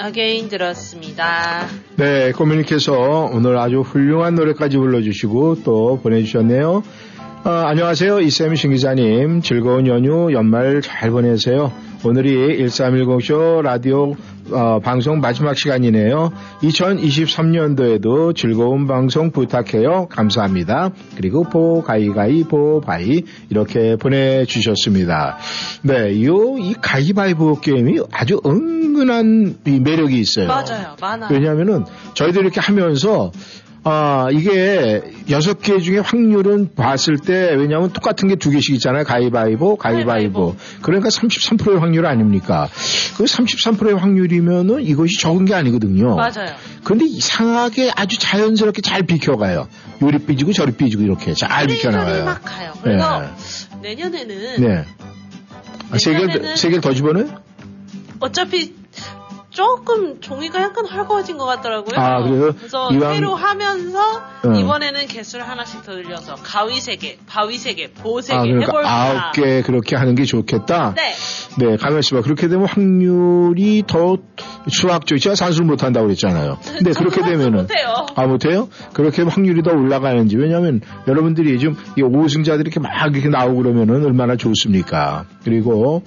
Again 들었습니다. 네, 고민님께서 오늘 아주 훌륭한 노래까지 불러주시고 또 보내주셨네요. 어, 안녕하세요. 이쌤 신 기자님. 즐거운 연휴 연말 잘 보내세요. 오늘이 1310쇼 라디오 어, 방송 마지막 시간이네요. 2023년도에도 즐거운 방송 부탁해요. 감사합니다. 그리고 보 가이가이 보 바이 이렇게 보내주셨습니다. 네, 요 이 가위바위보 게임이 아주 은근한 이 매력이 있어요. 맞아요. 많아요. 왜냐하면은 저희들 이렇게 하면서 아 이게 여섯 개 중에 확률은 봤을 때 왜냐하면 똑같은 게 두 개씩 있잖아요 가위바위보 가위바위보 그러니까 33%의 확률 아닙니까 그 33%의 확률이면은 이것이 적은 게 아니거든요 맞아요. 그런데 이상하게 아주 자연스럽게 잘 비켜가요 요리 삐지고 저리 삐지고 이렇게 잘 비켜나가요 막 가요. 그래서 네. 내년에는 네. 아, 세 개를, 내년에는- 세 개를 더 집어넣어요? 어차피 조금 종이가 약간 헐거워진 것 같더라고요. 아, 그래요? 그래서 이왕- 새로 하면서 어. 이번에는 개수를 하나씩 더 늘려서 가위 세 개, 바위 세 개, 보세개 아, 그러니까. 아홉 개 그렇게 하는 게 좋겠다? 네. 네, 가만 있어봐. 그렇게 되면 확률이 더 수학적, 제가 산수를 못한다고 그랬잖아요. 근데 그렇게 되면은. 못해요. 아, 못해요? 그렇게 확률이 더 올라가는지. 왜냐면 여러분들이 지금 이 5승자들이 이렇게 막 이렇게 나오고 그러면은 얼마나 좋습니까? 그리고,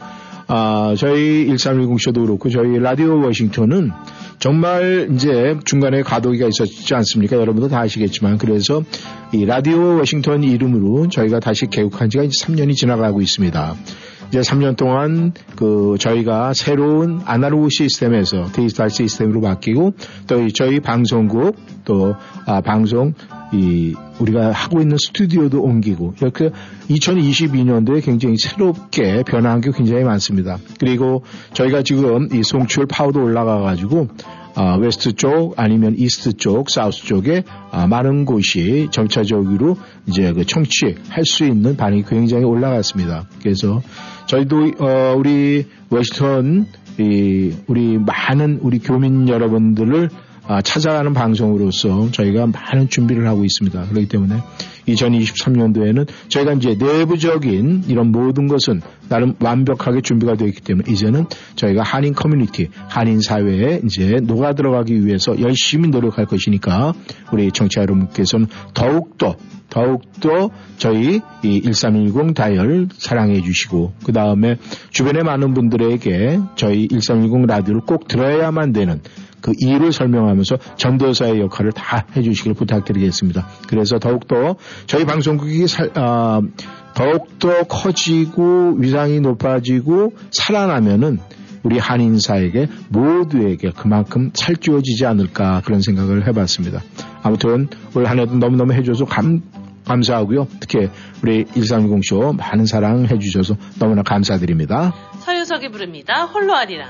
아, 저희 1310쇼도 그렇고 저희 라디오 워싱턴은 정말 이제 중간에 과도기가 있었지 않습니까? 여러분도 다 아시겠지만 그래서 이 라디오 워싱턴 이름으로 저희가 다시 개국한 지가 이제 3년이 지나가고 있습니다. 이제 3년 동안 그 저희가 새로운 아날로그 시스템에서 디지털 시스템으로 바뀌고 또이 저희 방송국 또 아, 방송 이 우리가 하고 있는 스튜디오도 옮기고 이렇게 2022년도에 굉장히 새롭게 변화한 게 굉장히 많습니다. 그리고 저희가 지금 이 송출 파워도 올라가 가지고 아, West 쪽 아니면 East 쪽, South 쪽에 아, 많은 곳이 점차적으로 이제 그 청취할 수 있는 반응이 굉장히 올라갔습니다. 그래서 저희도 어, 우리 이 우리 많은 우리 교민 여러분들을 아, 찾아가는 방송으로서 저희가 많은 준비를 하고 있습니다. 그렇기 때문에 2023년도에는 저희가 이제 내부적인 이런 모든 것은 나름 완벽하게 준비가 되어 있기 때문에 이제는 저희가 한인 커뮤니티, 한인 사회에 이제 녹아 들어가기 위해서 열심히 노력할 것이니까 우리 청취자 여러분께서는 더욱더 더욱더 저희 이1310 다이얼 사랑해 주시고 그 다음에 주변의 많은 분들에게 저희 1310 라디오를 꼭 들어야만 되는 그 이유를 설명하면서 전도사의 역할을 다 해주시길 부탁드리겠습니다. 그래서 더욱더 저희 방송국이 살, 아, 더욱더 커지고 위상이 높아지고 살아나면은 우리 한인사에게 모두에게 그만큼 살찌워지지 않을까 그런 생각을 해봤습니다. 아무튼 올 한 해도 너무너무 해줘서 감, 감사하고요. 특히 우리 1310쇼 많은 사랑 해주셔서 너무나 감사드립니다. 서유석이 부릅니다. 홀로 아리랑.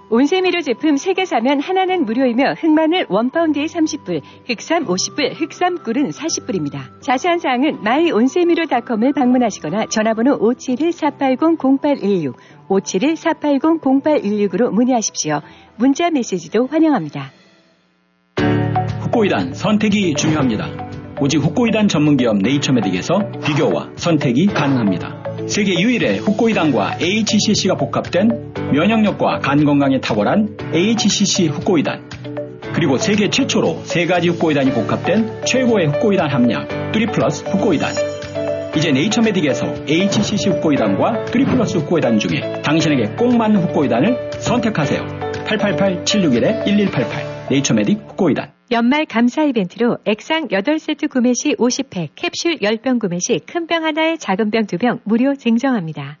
온세미로 제품 3개 사면 하나는 무료이며 흑마늘 1파운드에 30불, 흑삼 50불, 흑삼꿀은 40불입니다. 자세한 사항은 myon세미로닷컴을 방문하시거나 전화번호 571-480-0816, 571-480-0816으로 문의하십시오. 문자 메시지도 환영합니다. 후코이단 선택이 중요합니다. 오직 후코이단 전문기업 네이처메딕에서 비교와 선택이 가능합니다. 세계 유일의 후코이단과 HCC가 복합된 면역력과 간 건강에 탁월한 HCC 후코이단 그리고 세계 최초로 세 가지 후코이단이 복합된 최고의 후코이단 함량 3 플러스 후코이단 이제 네이처메딕에서 HCC 후코이단과 3 플러스 후코이단 중에 당신에게 꼭 맞는 후코이단을 선택하세요. 888-761-1188 네이처메딕 후코이단 연말 감사 이벤트로 액상 8세트 구매 시 50팩, 캡슐 10병 구매 시 큰 병 하나에 작은 병 2병 무료 증정합니다.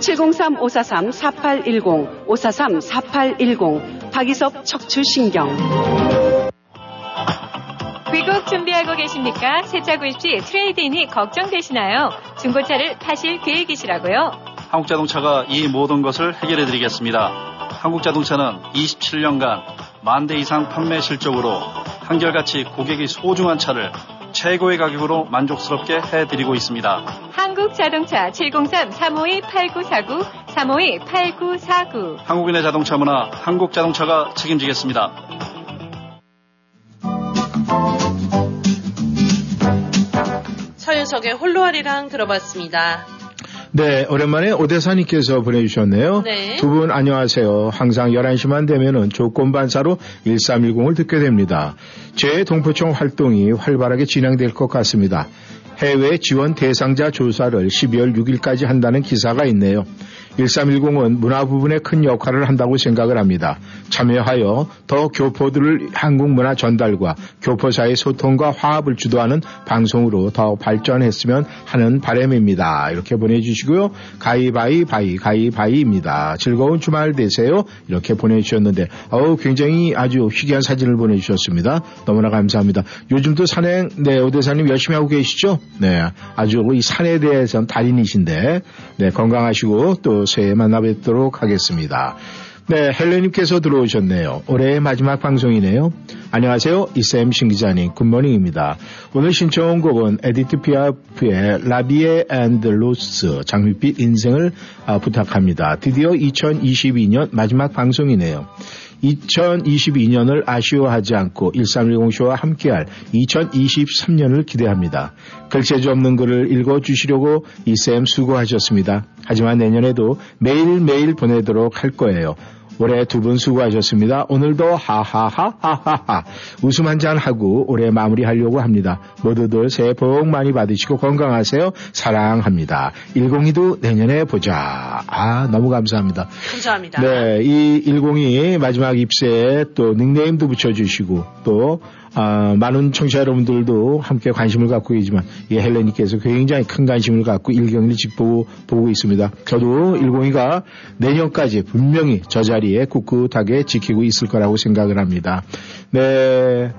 703-543-4810 543-4810 박이섭 척추신경 귀국 준비하고 계십니까? 새차 구입 시 트레이드인이 걱정되시나요? 중고차를 파실 계획이시라고요? 한국자동차가 이 모든 것을 해결해 드리겠습니다. 한국자동차는 27년간 만 대 이상 판매 실적으로 한결같이 고객이 소중한 차를 최고의 가격으로 만족스럽게 해드리고 있습니다. 한국자동차 703-352-8949 352-8949 한국인의 자동차 문화 한국자동차가 책임지겠습니다. 서윤석의 홀로아리랑 들어봤습니다. 네, 오랜만에 오대사님께서 보내주셨네요. 네. 두 분 안녕하세요. 항상 11시만 되면은 조건반사로 1310을 듣게 됩니다. 제 동포청 활동이 활발하게 진행될 것 같습니다. 해외 지원 대상자 조사를 12월 6일까지 한다는 기사가 있네요. 1310은 문화 부분에 큰 역할을 한다고 생각을 합니다. 참여하여 더 교포들을 한국 문화 전달과 교포 사이 소통과 화합을 주도하는 방송으로 더 발전했으면 하는 바람입니다. 이렇게 보내주시고요. 가이바이바이 가이바이입니다. 즐거운 주말 되세요. 이렇게 보내주셨는데 어우 굉장히 아주 희귀한 사진을 보내주셨습니다. 너무나 감사합니다. 요즘도 산행 네 오대사님 열심히 하고 계시죠? 네 아주 이 산에 대해서는 달인이신데 네 건강하시고 또 새해 만나 뵙도록 하겠습니다. 네, 헬레님께서 들어오셨네요. 올해의 마지막 방송이네요. 안녕하세요. 이쌤 신기자님, Good morning입니다. 오늘 신청곡은 에디트 피아프의 La Vie en rose 장밋빛 인생을 아, 부탁합니다. 드디어 2022년 마지막 방송이네요. 2022년을 아쉬워하지 않고 1310쇼와 함께할 2023년을 기대합니다. 글재주 없는 글을 읽어주시려고 이쌤 수고하셨습니다. 하지만 내년에도 매일매일 보내도록 할 거예요. 올해 두 분 수고하셨습니다. 오늘도 하하하하하하 웃음 한 잔 하고 올해 마무리하려고 합니다. 모두들 새해 복 많이 받으시고 건강하세요. 사랑합니다. 102도 내년에 보자. 아 너무 감사합니다. 감사합니다. 네, 이 102 마지막 입세에 또 닉네임도 붙여주시고 또 아, 많은 청취자 여러분들도 함께 관심을 갖고 계지만 이 헬레니께서 굉장히 큰 관심을 갖고 일경을 짚고 보고 있습니다. 저도 102가 내년까지 분명히 저 자리에 꿋꿋하게 지키고 있을 거라고 생각을 합니다. 네.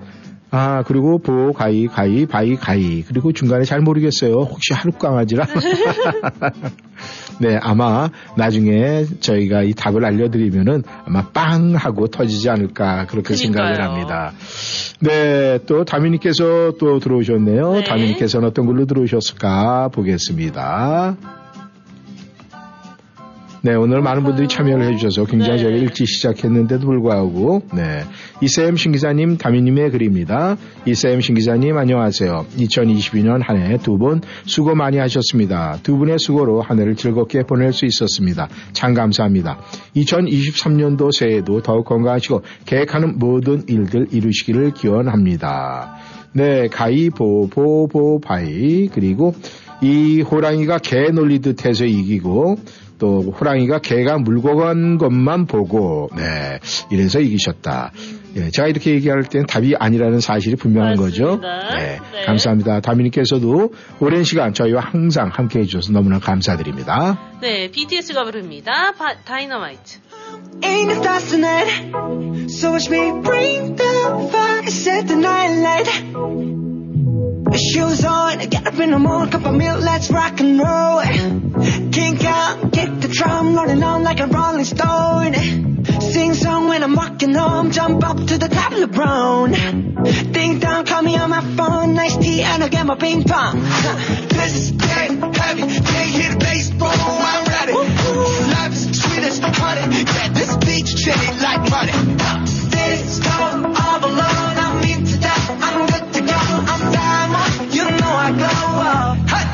아, 그리고 보, 가이, 가이, 바이, 가이. 그리고 중간에 잘 모르겠어요. 혹시 하룻 강아지라? 네, 아마 나중에 저희가 이 답을 알려드리면은 아마 빵 하고 터지지 않을까 그렇게 생각을 그러니까요. 합니다. 네, 또 다미님께서 또 들어오셨네요. 네. 다미님께서는 어떤 걸로 들어오셨을까 보겠습니다. 네, 오늘 많은 분들이 참여를 해주셔서 굉장히 네. 저희가 일찍 시작했는데도 불구하고, 네. 이쌤 신기자님, 다미님의 글입니다. 이쌤 신기자님, 안녕하세요. 2022년 한 해 두 분 수고 많이 하셨습니다. 두 분의 수고로 한 해를 즐겁게 보낼 수 있었습니다. 참 감사합니다. 2023년도 새해도 더욱 건강하시고 계획하는 모든 일들 이루시기를 기원합니다. 네, 가이, 보, 보, 보, 바이. 그리고 이 호랑이가 개 놀리듯 해서 이기고 또 호랑이가 개가 물고 간 것만 보고 네 이래서 이기셨다. 예, 제가 이렇게 얘기할 때는 답이 아니라는 사실이 분명한 거죠. 네, 네. 감사합니다. 다미님께서도 오랜 시간 저희와 항상 함께 해주셔서 너무나 감사드립니다. 네, BTS가 부릅니다. 바- 다이너마이트. Ain't it stars tonight? So watch me bring the fire, set the night light. Shoes on, get up in the morning, cup of milk, let's rock and roll. Kink out, kick the drum, rolling on like a rolling stone. Sing song when I'm walking home, jump up to the top of the brown. Ding dong, call me on my phone, nice tea, and I'll get my ping pong. This is dead heavy, can't hear the bass, boom, I'm ready. Life is sweet as honey, yeah, this beach chilly like money. 嗨。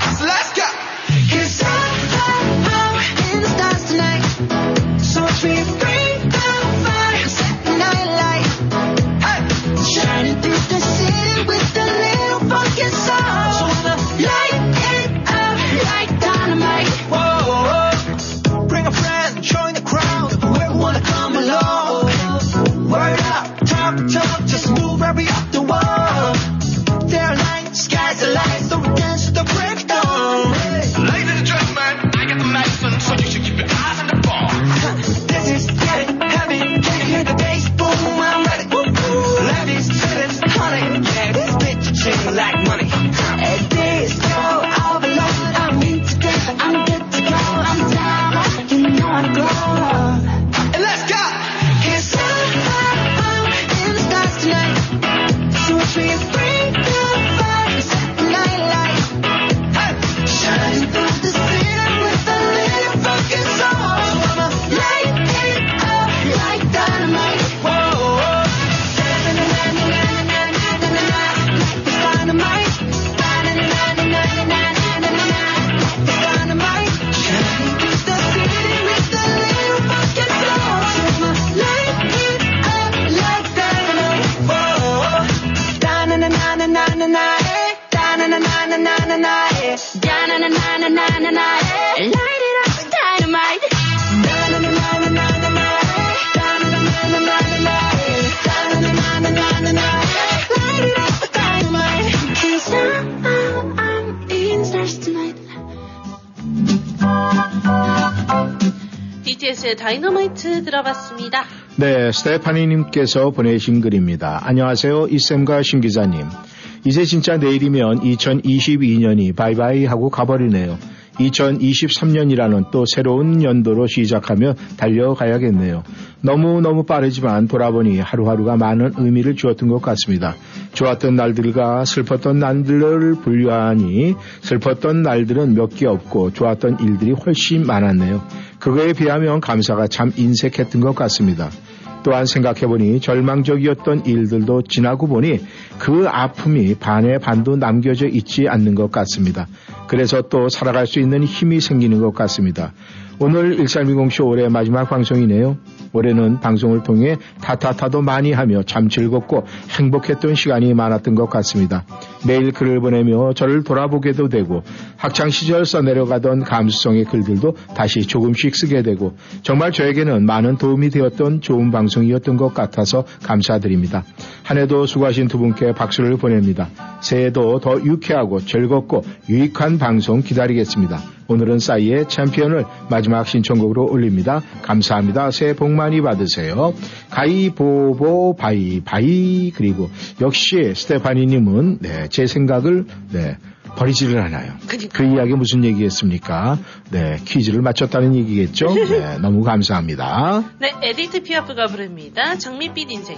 다이너마이트 들어봤습니다. 네, 스테파니님께서 보내신 글입니다. 안녕하세요, 이쌤과 신 기자님. 이제 진짜 내일이면 2022년이 바이바이 하고 가버리네요. 2023년이라는 또 새로운 연도로 시작하며 달려가야겠네요. 너무너무 빠르지만 돌아보니 하루하루가 많은 의미를 주었던 것 같습니다. 좋았던 날들과 슬펐던 날들을 분류하니 슬펐던 날들은 몇 개 없고 좋았던 일들이 훨씬 많았네요. 그거에 비하면 감사가 참 인색했던 것 같습니다. 또한 생각해보니 절망적이었던 일들도 지나고 보니 그 아픔이 반의 반도 남겨져 있지 않는 것 같습니다. 그래서 또 살아갈 수 있는 힘이 생기는 것 같습니다. 오늘 1320쇼 올해 마지막 방송이네요. 올해는 방송을 통해 타타타도 많이 하며 참 즐겁고 행복했던 시간이 많았던 것 같습니다. 매일 글을 보내며 저를 돌아보게도 되고 학창시절 써내려가던 감수성의 글들도 다시 조금씩 쓰게 되고 정말 저에게는 많은 도움이 되었던 좋은 방송이었던 것 같아서 감사드립니다. 한 해도 수고하신 두 분께 박수를 보냅니다. 새해도 더 유쾌하고 즐겁고 유익한 방송 기다리겠습니다. 오늘은 싸이의 챔피언을 마지막 신청곡으로 올립니다. 감사합니다. 새해 복 많이 받으세요. 가이보보 바이바이 그리고 역시 스테파니님은 네, 제 생각을 네, 버리지를 않아요. 그 이야기 무슨 얘기겠습니까? 네, 퀴즈를 맞췄다는 얘기겠죠? 네, 너무 감사합니다. 네, 에디트 피아프가 부릅니다. 장밋빛 인생.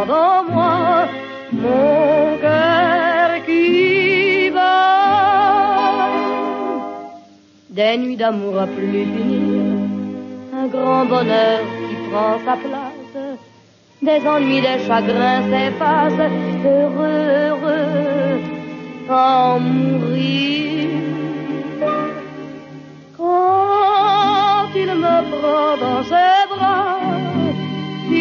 Sens dans moi mon cœur qui bat. Des nuits d'amour à plus finir, un grand bonheur qui prend sa place, des ennuis, des chagrins s'effacent, heureux, heureux, en mourir. Quand il me prend dans ses bras,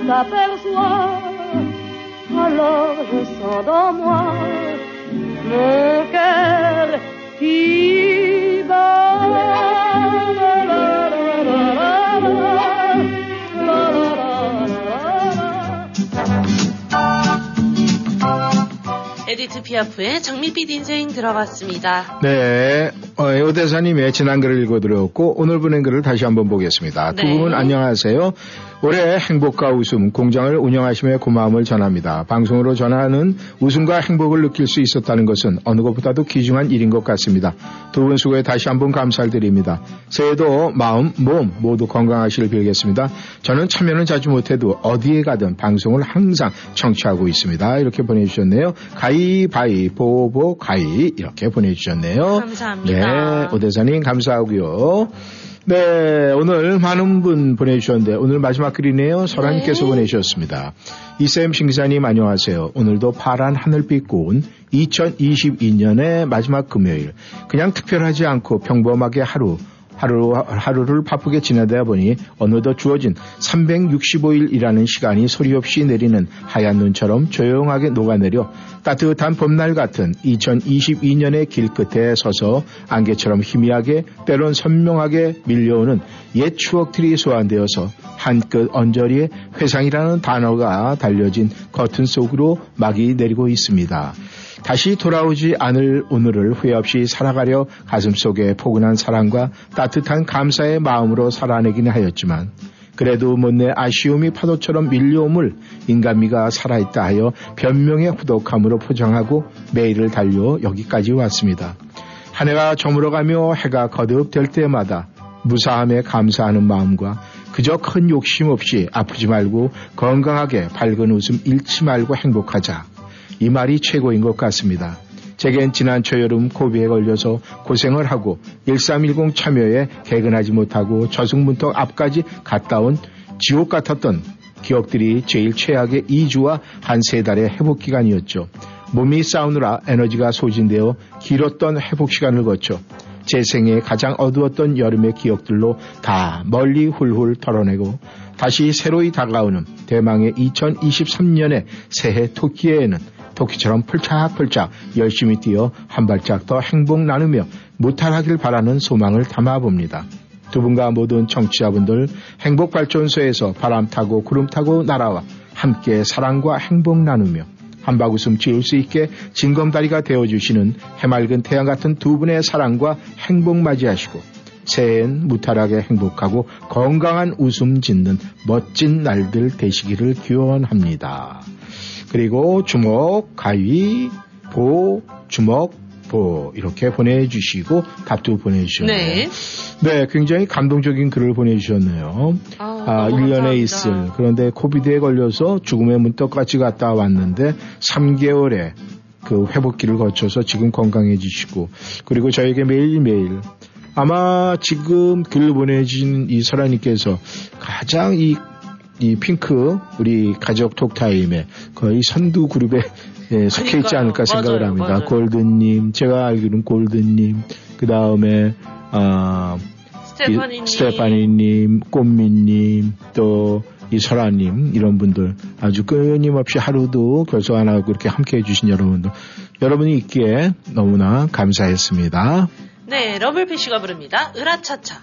T'aperçois, alors je sens dans moi mon cœur qui 에디트 피아프의 장밋빛 인생 들어봤습니다. 네, 어, 오대사님의 지난 글을 읽어드렸고 오늘 보낸 글을 다시 한번 보겠습니다. 두 네. 분 안녕하세요. 올해 행복과 웃음 공장을 운영하시며 고마움을 전합니다. 방송으로 전하는 웃음과 행복을 느낄 수 있었다는 것은 어느 것보다도 귀중한 일인 것 같습니다. 두 분 수고에 다시 한번 감사를 드립니다. 새해도 마음, 몸 모두 건강하시길 빌겠습니다. 저는 참여는 자주 못해도 어디에 가든 방송을 항상 청취하고 있습니다. 이렇게 보내주셨네요. 가이바이 보보 가이 이렇게 보내주셨네요. 감사합니다. 네, 오대사님 감사하고요. 네, 오늘 많은 분 보내주셨는데 오늘 마지막 글이네요. 설아님께서 보내주셨습니다. 이쌤 신기사님 안녕하세요. 오늘도 파란 하늘빛 고운 2022년의 마지막 금요일. 그냥 특별하지 않고 평범하게 하루 하루, 하루를 바쁘게 지내다 보니 어느덧 주어진 365일이라는 시간이 소리 없이 내리는 하얀 눈처럼 조용하게 녹아내려 따뜻한 봄날 같은 2022년의 길끝에 서서 안개처럼 희미하게 때론 선명하게 밀려오는 옛 추억들이 소환되어서 한끗 언저리에 회상이라는 단어가 달려진 커튼 속으로 막이 내리고 있습니다. 다시 돌아오지 않을 오늘을 후회 없이 살아가려 가슴속에 포근한 사랑과 따뜻한 감사의 마음으로 살아내긴 하였지만 그래도 못내 아쉬움이 파도처럼 밀려옴을 인간미가 살아있다 하여 변명의 후덕함으로 포장하고 매일을 달려 여기까지 왔습니다. 한 해가 저물어가며 해가 거듭될 때마다 무사함에 감사하는 마음과 그저 큰 욕심 없이 아프지 말고 건강하게 밝은 웃음 잃지 말고 행복하자. 이 말이 최고인 것 같습니다. 제겐 지난 초여름 코비에 걸려서 고생을 하고 1310 참여에 개근하지 못하고 저승문턱 앞까지 갔다 온 지옥 같았던 기억들이 제일 최악의 2주와 한 세 달의 회복 기간이었죠. 몸이 싸우느라 에너지가 소진되어 길었던 회복 시간을 거쳐 제 생애 가장 어두웠던 여름의 기억들로 다 멀리 훌훌 털어내고 다시 새로이 다가오는 대망의 2023년의 새해 토끼에는 토끼처럼 펄짝펄짝 열심히 뛰어 한 발짝 더 행복 나누며 무탈하길 바라는 소망을 담아봅니다. 두 분과 모든 청취자분들 행복발전소에서 바람 타고 구름 타고 날아와 함께 사랑과 행복 나누며 한바구음 지울 수 있게 징검다리가 되어주시는 해맑은 태양 같은 두 분의 사랑과 행복 맞이하시고 새해엔 무탈하게 행복하고 건강한 웃음 짓는 멋진 날들 되시기를 기원합니다. 그리고 주먹, 가위, 보, 주먹, 보 이렇게 보내주시고 답도 보내주셨네요. 네. 네, 굉장히 감동적인 글을 보내주셨네요. 아, 1년에 있을. 그런데 코비드에 걸려서 죽음의 문턱까지 갔다 왔는데 3개월의 그 회복기를 거쳐서 지금 건강해지시고 그리고 저에게 매일매일 아마 지금 글 보내주신 이 설아님께서 가장 이, 이 핑크 우리 가족 톡타임에 거의 선두 그룹에 예, 속해 있지 않을까 생각을 맞아요, 합니다. 맞아요. 골든님, 제가 알기로는 골든님, 그 다음에 아, 스테파니님. 꽃미님, 또 이 설아님 이런 분들 아주 끊임없이 하루도 결석 안 하고 이렇게 함께 해주신 여러분들 여러분이 있기에 너무나 감사했습니다. 네, 러블피쉬가 부릅니다. 으라차차.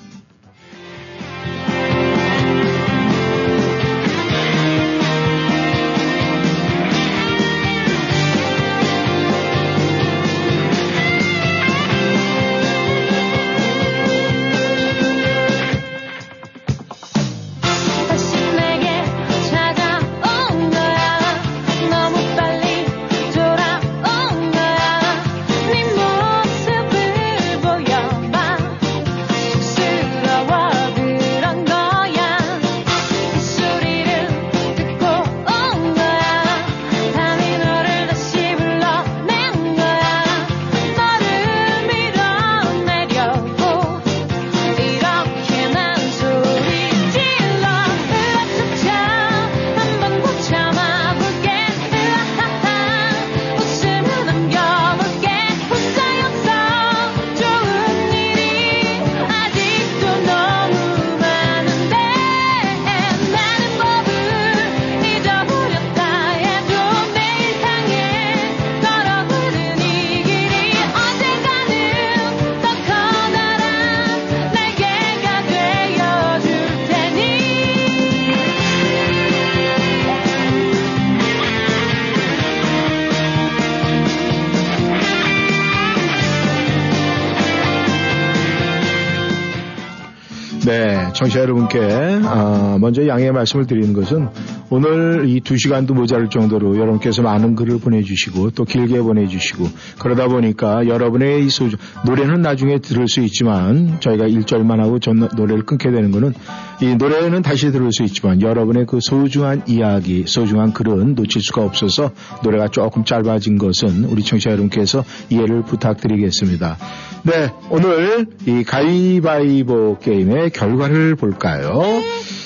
청취자 여러분께 아, 먼저 양해의 말씀을 드리는 것은 오늘 이 두 시간도 모자랄 정도로 여러분께서 많은 글을 보내주시고 또 길게 보내주시고 그러다 보니까 여러분의 이 소중 노래는 나중에 들을 수 있지만 저희가 1절만 하고 전 노래를 끊게 되는 거는 이 노래는 다시 들을 수 있지만 여러분의 그 소중한 이야기, 소중한 글은 놓칠 수가 없어서 노래가 조금 짧아진 것은 우리 청취자 여러분께서 이해를 부탁드리겠습니다. 네, 오늘 이 가위바위보 게임의 결과를 볼까요?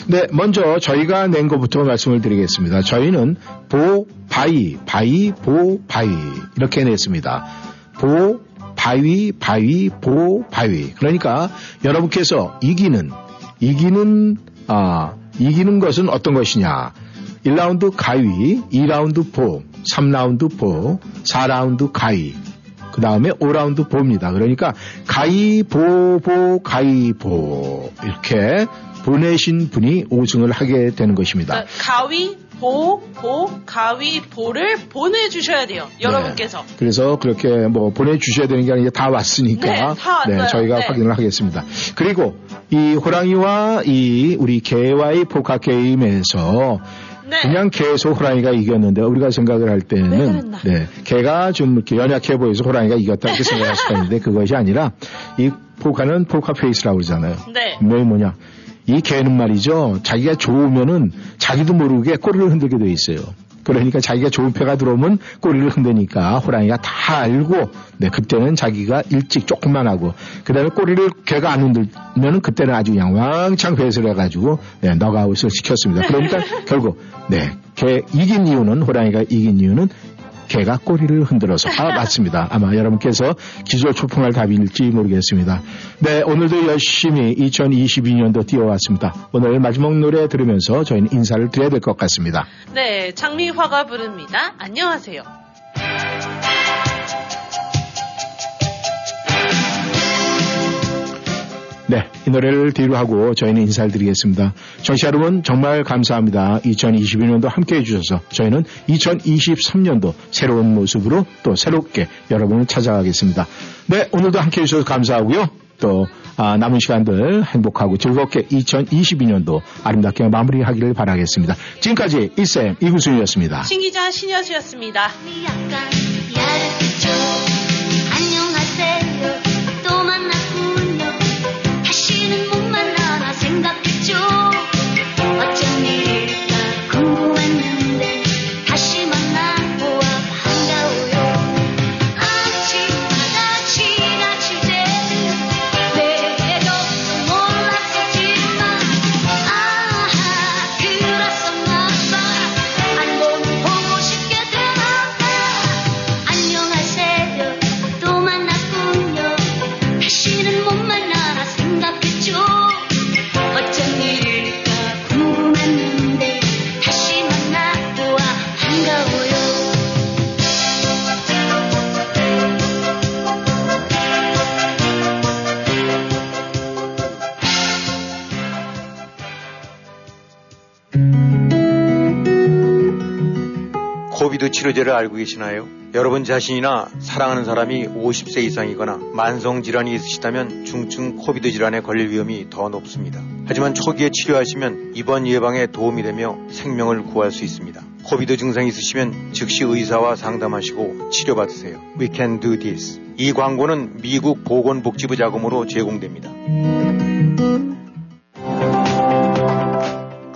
네, 먼저 저희가 낸 것부터 말씀을 드리겠습니다. 저희는 보, 바위, 바위, 보, 바위 이렇게 냈습니다. 보, 바위, 바위, 보, 바위. 그러니까 여러분께서 이기는, 이기는, 아, 이기는 것은 어떤 것이냐. 1라운드 가위, 2라운드 보, 3라운드 보, 4라운드 가위. 그 다음에 5라운드 보입니다. 그러니까 가위, 보, 보, 가위, 보. 이렇게 보내신 분이 5승을 하게 되는 것입니다. 그러니까 가위, 보, 보, 가위, 보를 보내주셔야 돼요. 여러분께서. 그래서 그렇게 뭐 보내주셔야 되는 게 아니라 다 왔으니까 네, 다 왔어요. 저희가 네. 확인을 하겠습니다. 그리고 이 호랑이와 이 우리 개와의 포카 게임에서 네. 그냥 계속 호랑이가 이겼는데 우리가 생각을 할 때는 네, 개가 좀 이렇게 연약해 보여서 호랑이가 이겼다 이렇게 생각할 수가 있는데 그것이 아니라 이 포카는 포카 페이스라고 그러잖아요. 네. 분명히 뭐냐 이 개는 말이죠 자기가 좋으면은 자기도 모르게 꼬리를 흔들게 돼 있어요. 그러니까 자기가 좋은 패가 들어오면 꼬리를 흔드니까 호랑이가 다 알고 네 그때는 자기가 일찍 조금만 하고 그다음에 꼬리를 개가 안 흔들면은 그때는 아주 그냥 왕창 배설해 가지고 네 너가웃을 시켰습니다. 그러니까 결국 네 개 이긴 이유는 호랑이가 이긴 이유는 개가 꼬리를 흔들어서 아 맞습니다. 아마 여러분께서 기절 초풍할 답일지 모르겠습니다. 네 오늘도 열심히 2022년도 뛰어왔습니다. 오늘 마지막 노래 들으면서 저희는 인사를 드려야 될 것 같습니다. 네, 장미화가 부릅니다. 안녕하세요. 네, 이 노래를 뒤로 하고 저희는 인사를 드리겠습니다. 청취자 여러분 정말 감사합니다. 2022년도 함께 해 주셔서 저희는 2023년도 새로운 모습으로 또 새롭게 여러분을 찾아가겠습니다. 네, 오늘도 함께 해 주셔서 감사하고요. 또 아, 남은 시간들 행복하고 즐겁게 2022년도 아름답게 마무리하기를 바라겠습니다. 지금까지 이쌤 이구순이었습니다. 신기자 신여수였습니다. COVID 치료제를 알고 계시나요? 여러분 자신이나 사랑하는 사람이 50세 이상이거나 만성 질환이 있으시다면 중증 COVID 질환에 걸릴 위험이 더 높습니다. 하지만 초기에 치료하시면 입원 예방에 도움이 되며 생명을 구할 수 있습니다. COVID 증상이 있으시면 즉시 의사와 상담하시고 치료받으세요. We can do this. 이 광고는 미국 보건복지부 자금으로 제공됩니다.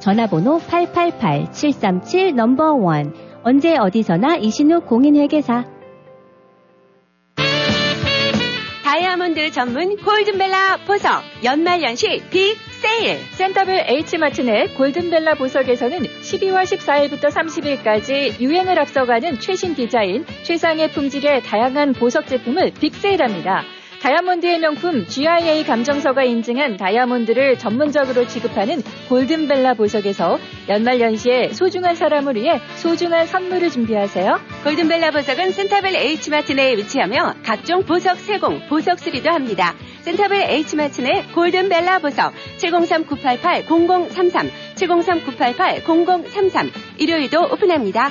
전화번호 888-737 number one. 언제 어디서나 이신욱 공인회계사. 다이아몬드 전문 골든벨라 보석. 연말연시 big sale. 센터빌 H마트 내 골든벨라 보석에서는 12월 14일부터 30일까지 유행을 앞서가는 최신 디자인, 최상의 품질의 다양한 보석 제품을 big sale합니다. 다이아몬드의 명품 GIA 감정서가 인증한 다이아몬드를 전문적으로 취급하는 골든벨라 보석에서 연말연시에 소중한 사람을 위해 소중한 선물을 준비하세요. 골든벨라 보석은 센터벨 H마트 내에 위치하며 각종 보석 세공, 보석 수리도 합니다. 센터벨 H마트 내 골든벨라 보석 703-988-0033 703-988-0033 일요일도 오픈합니다.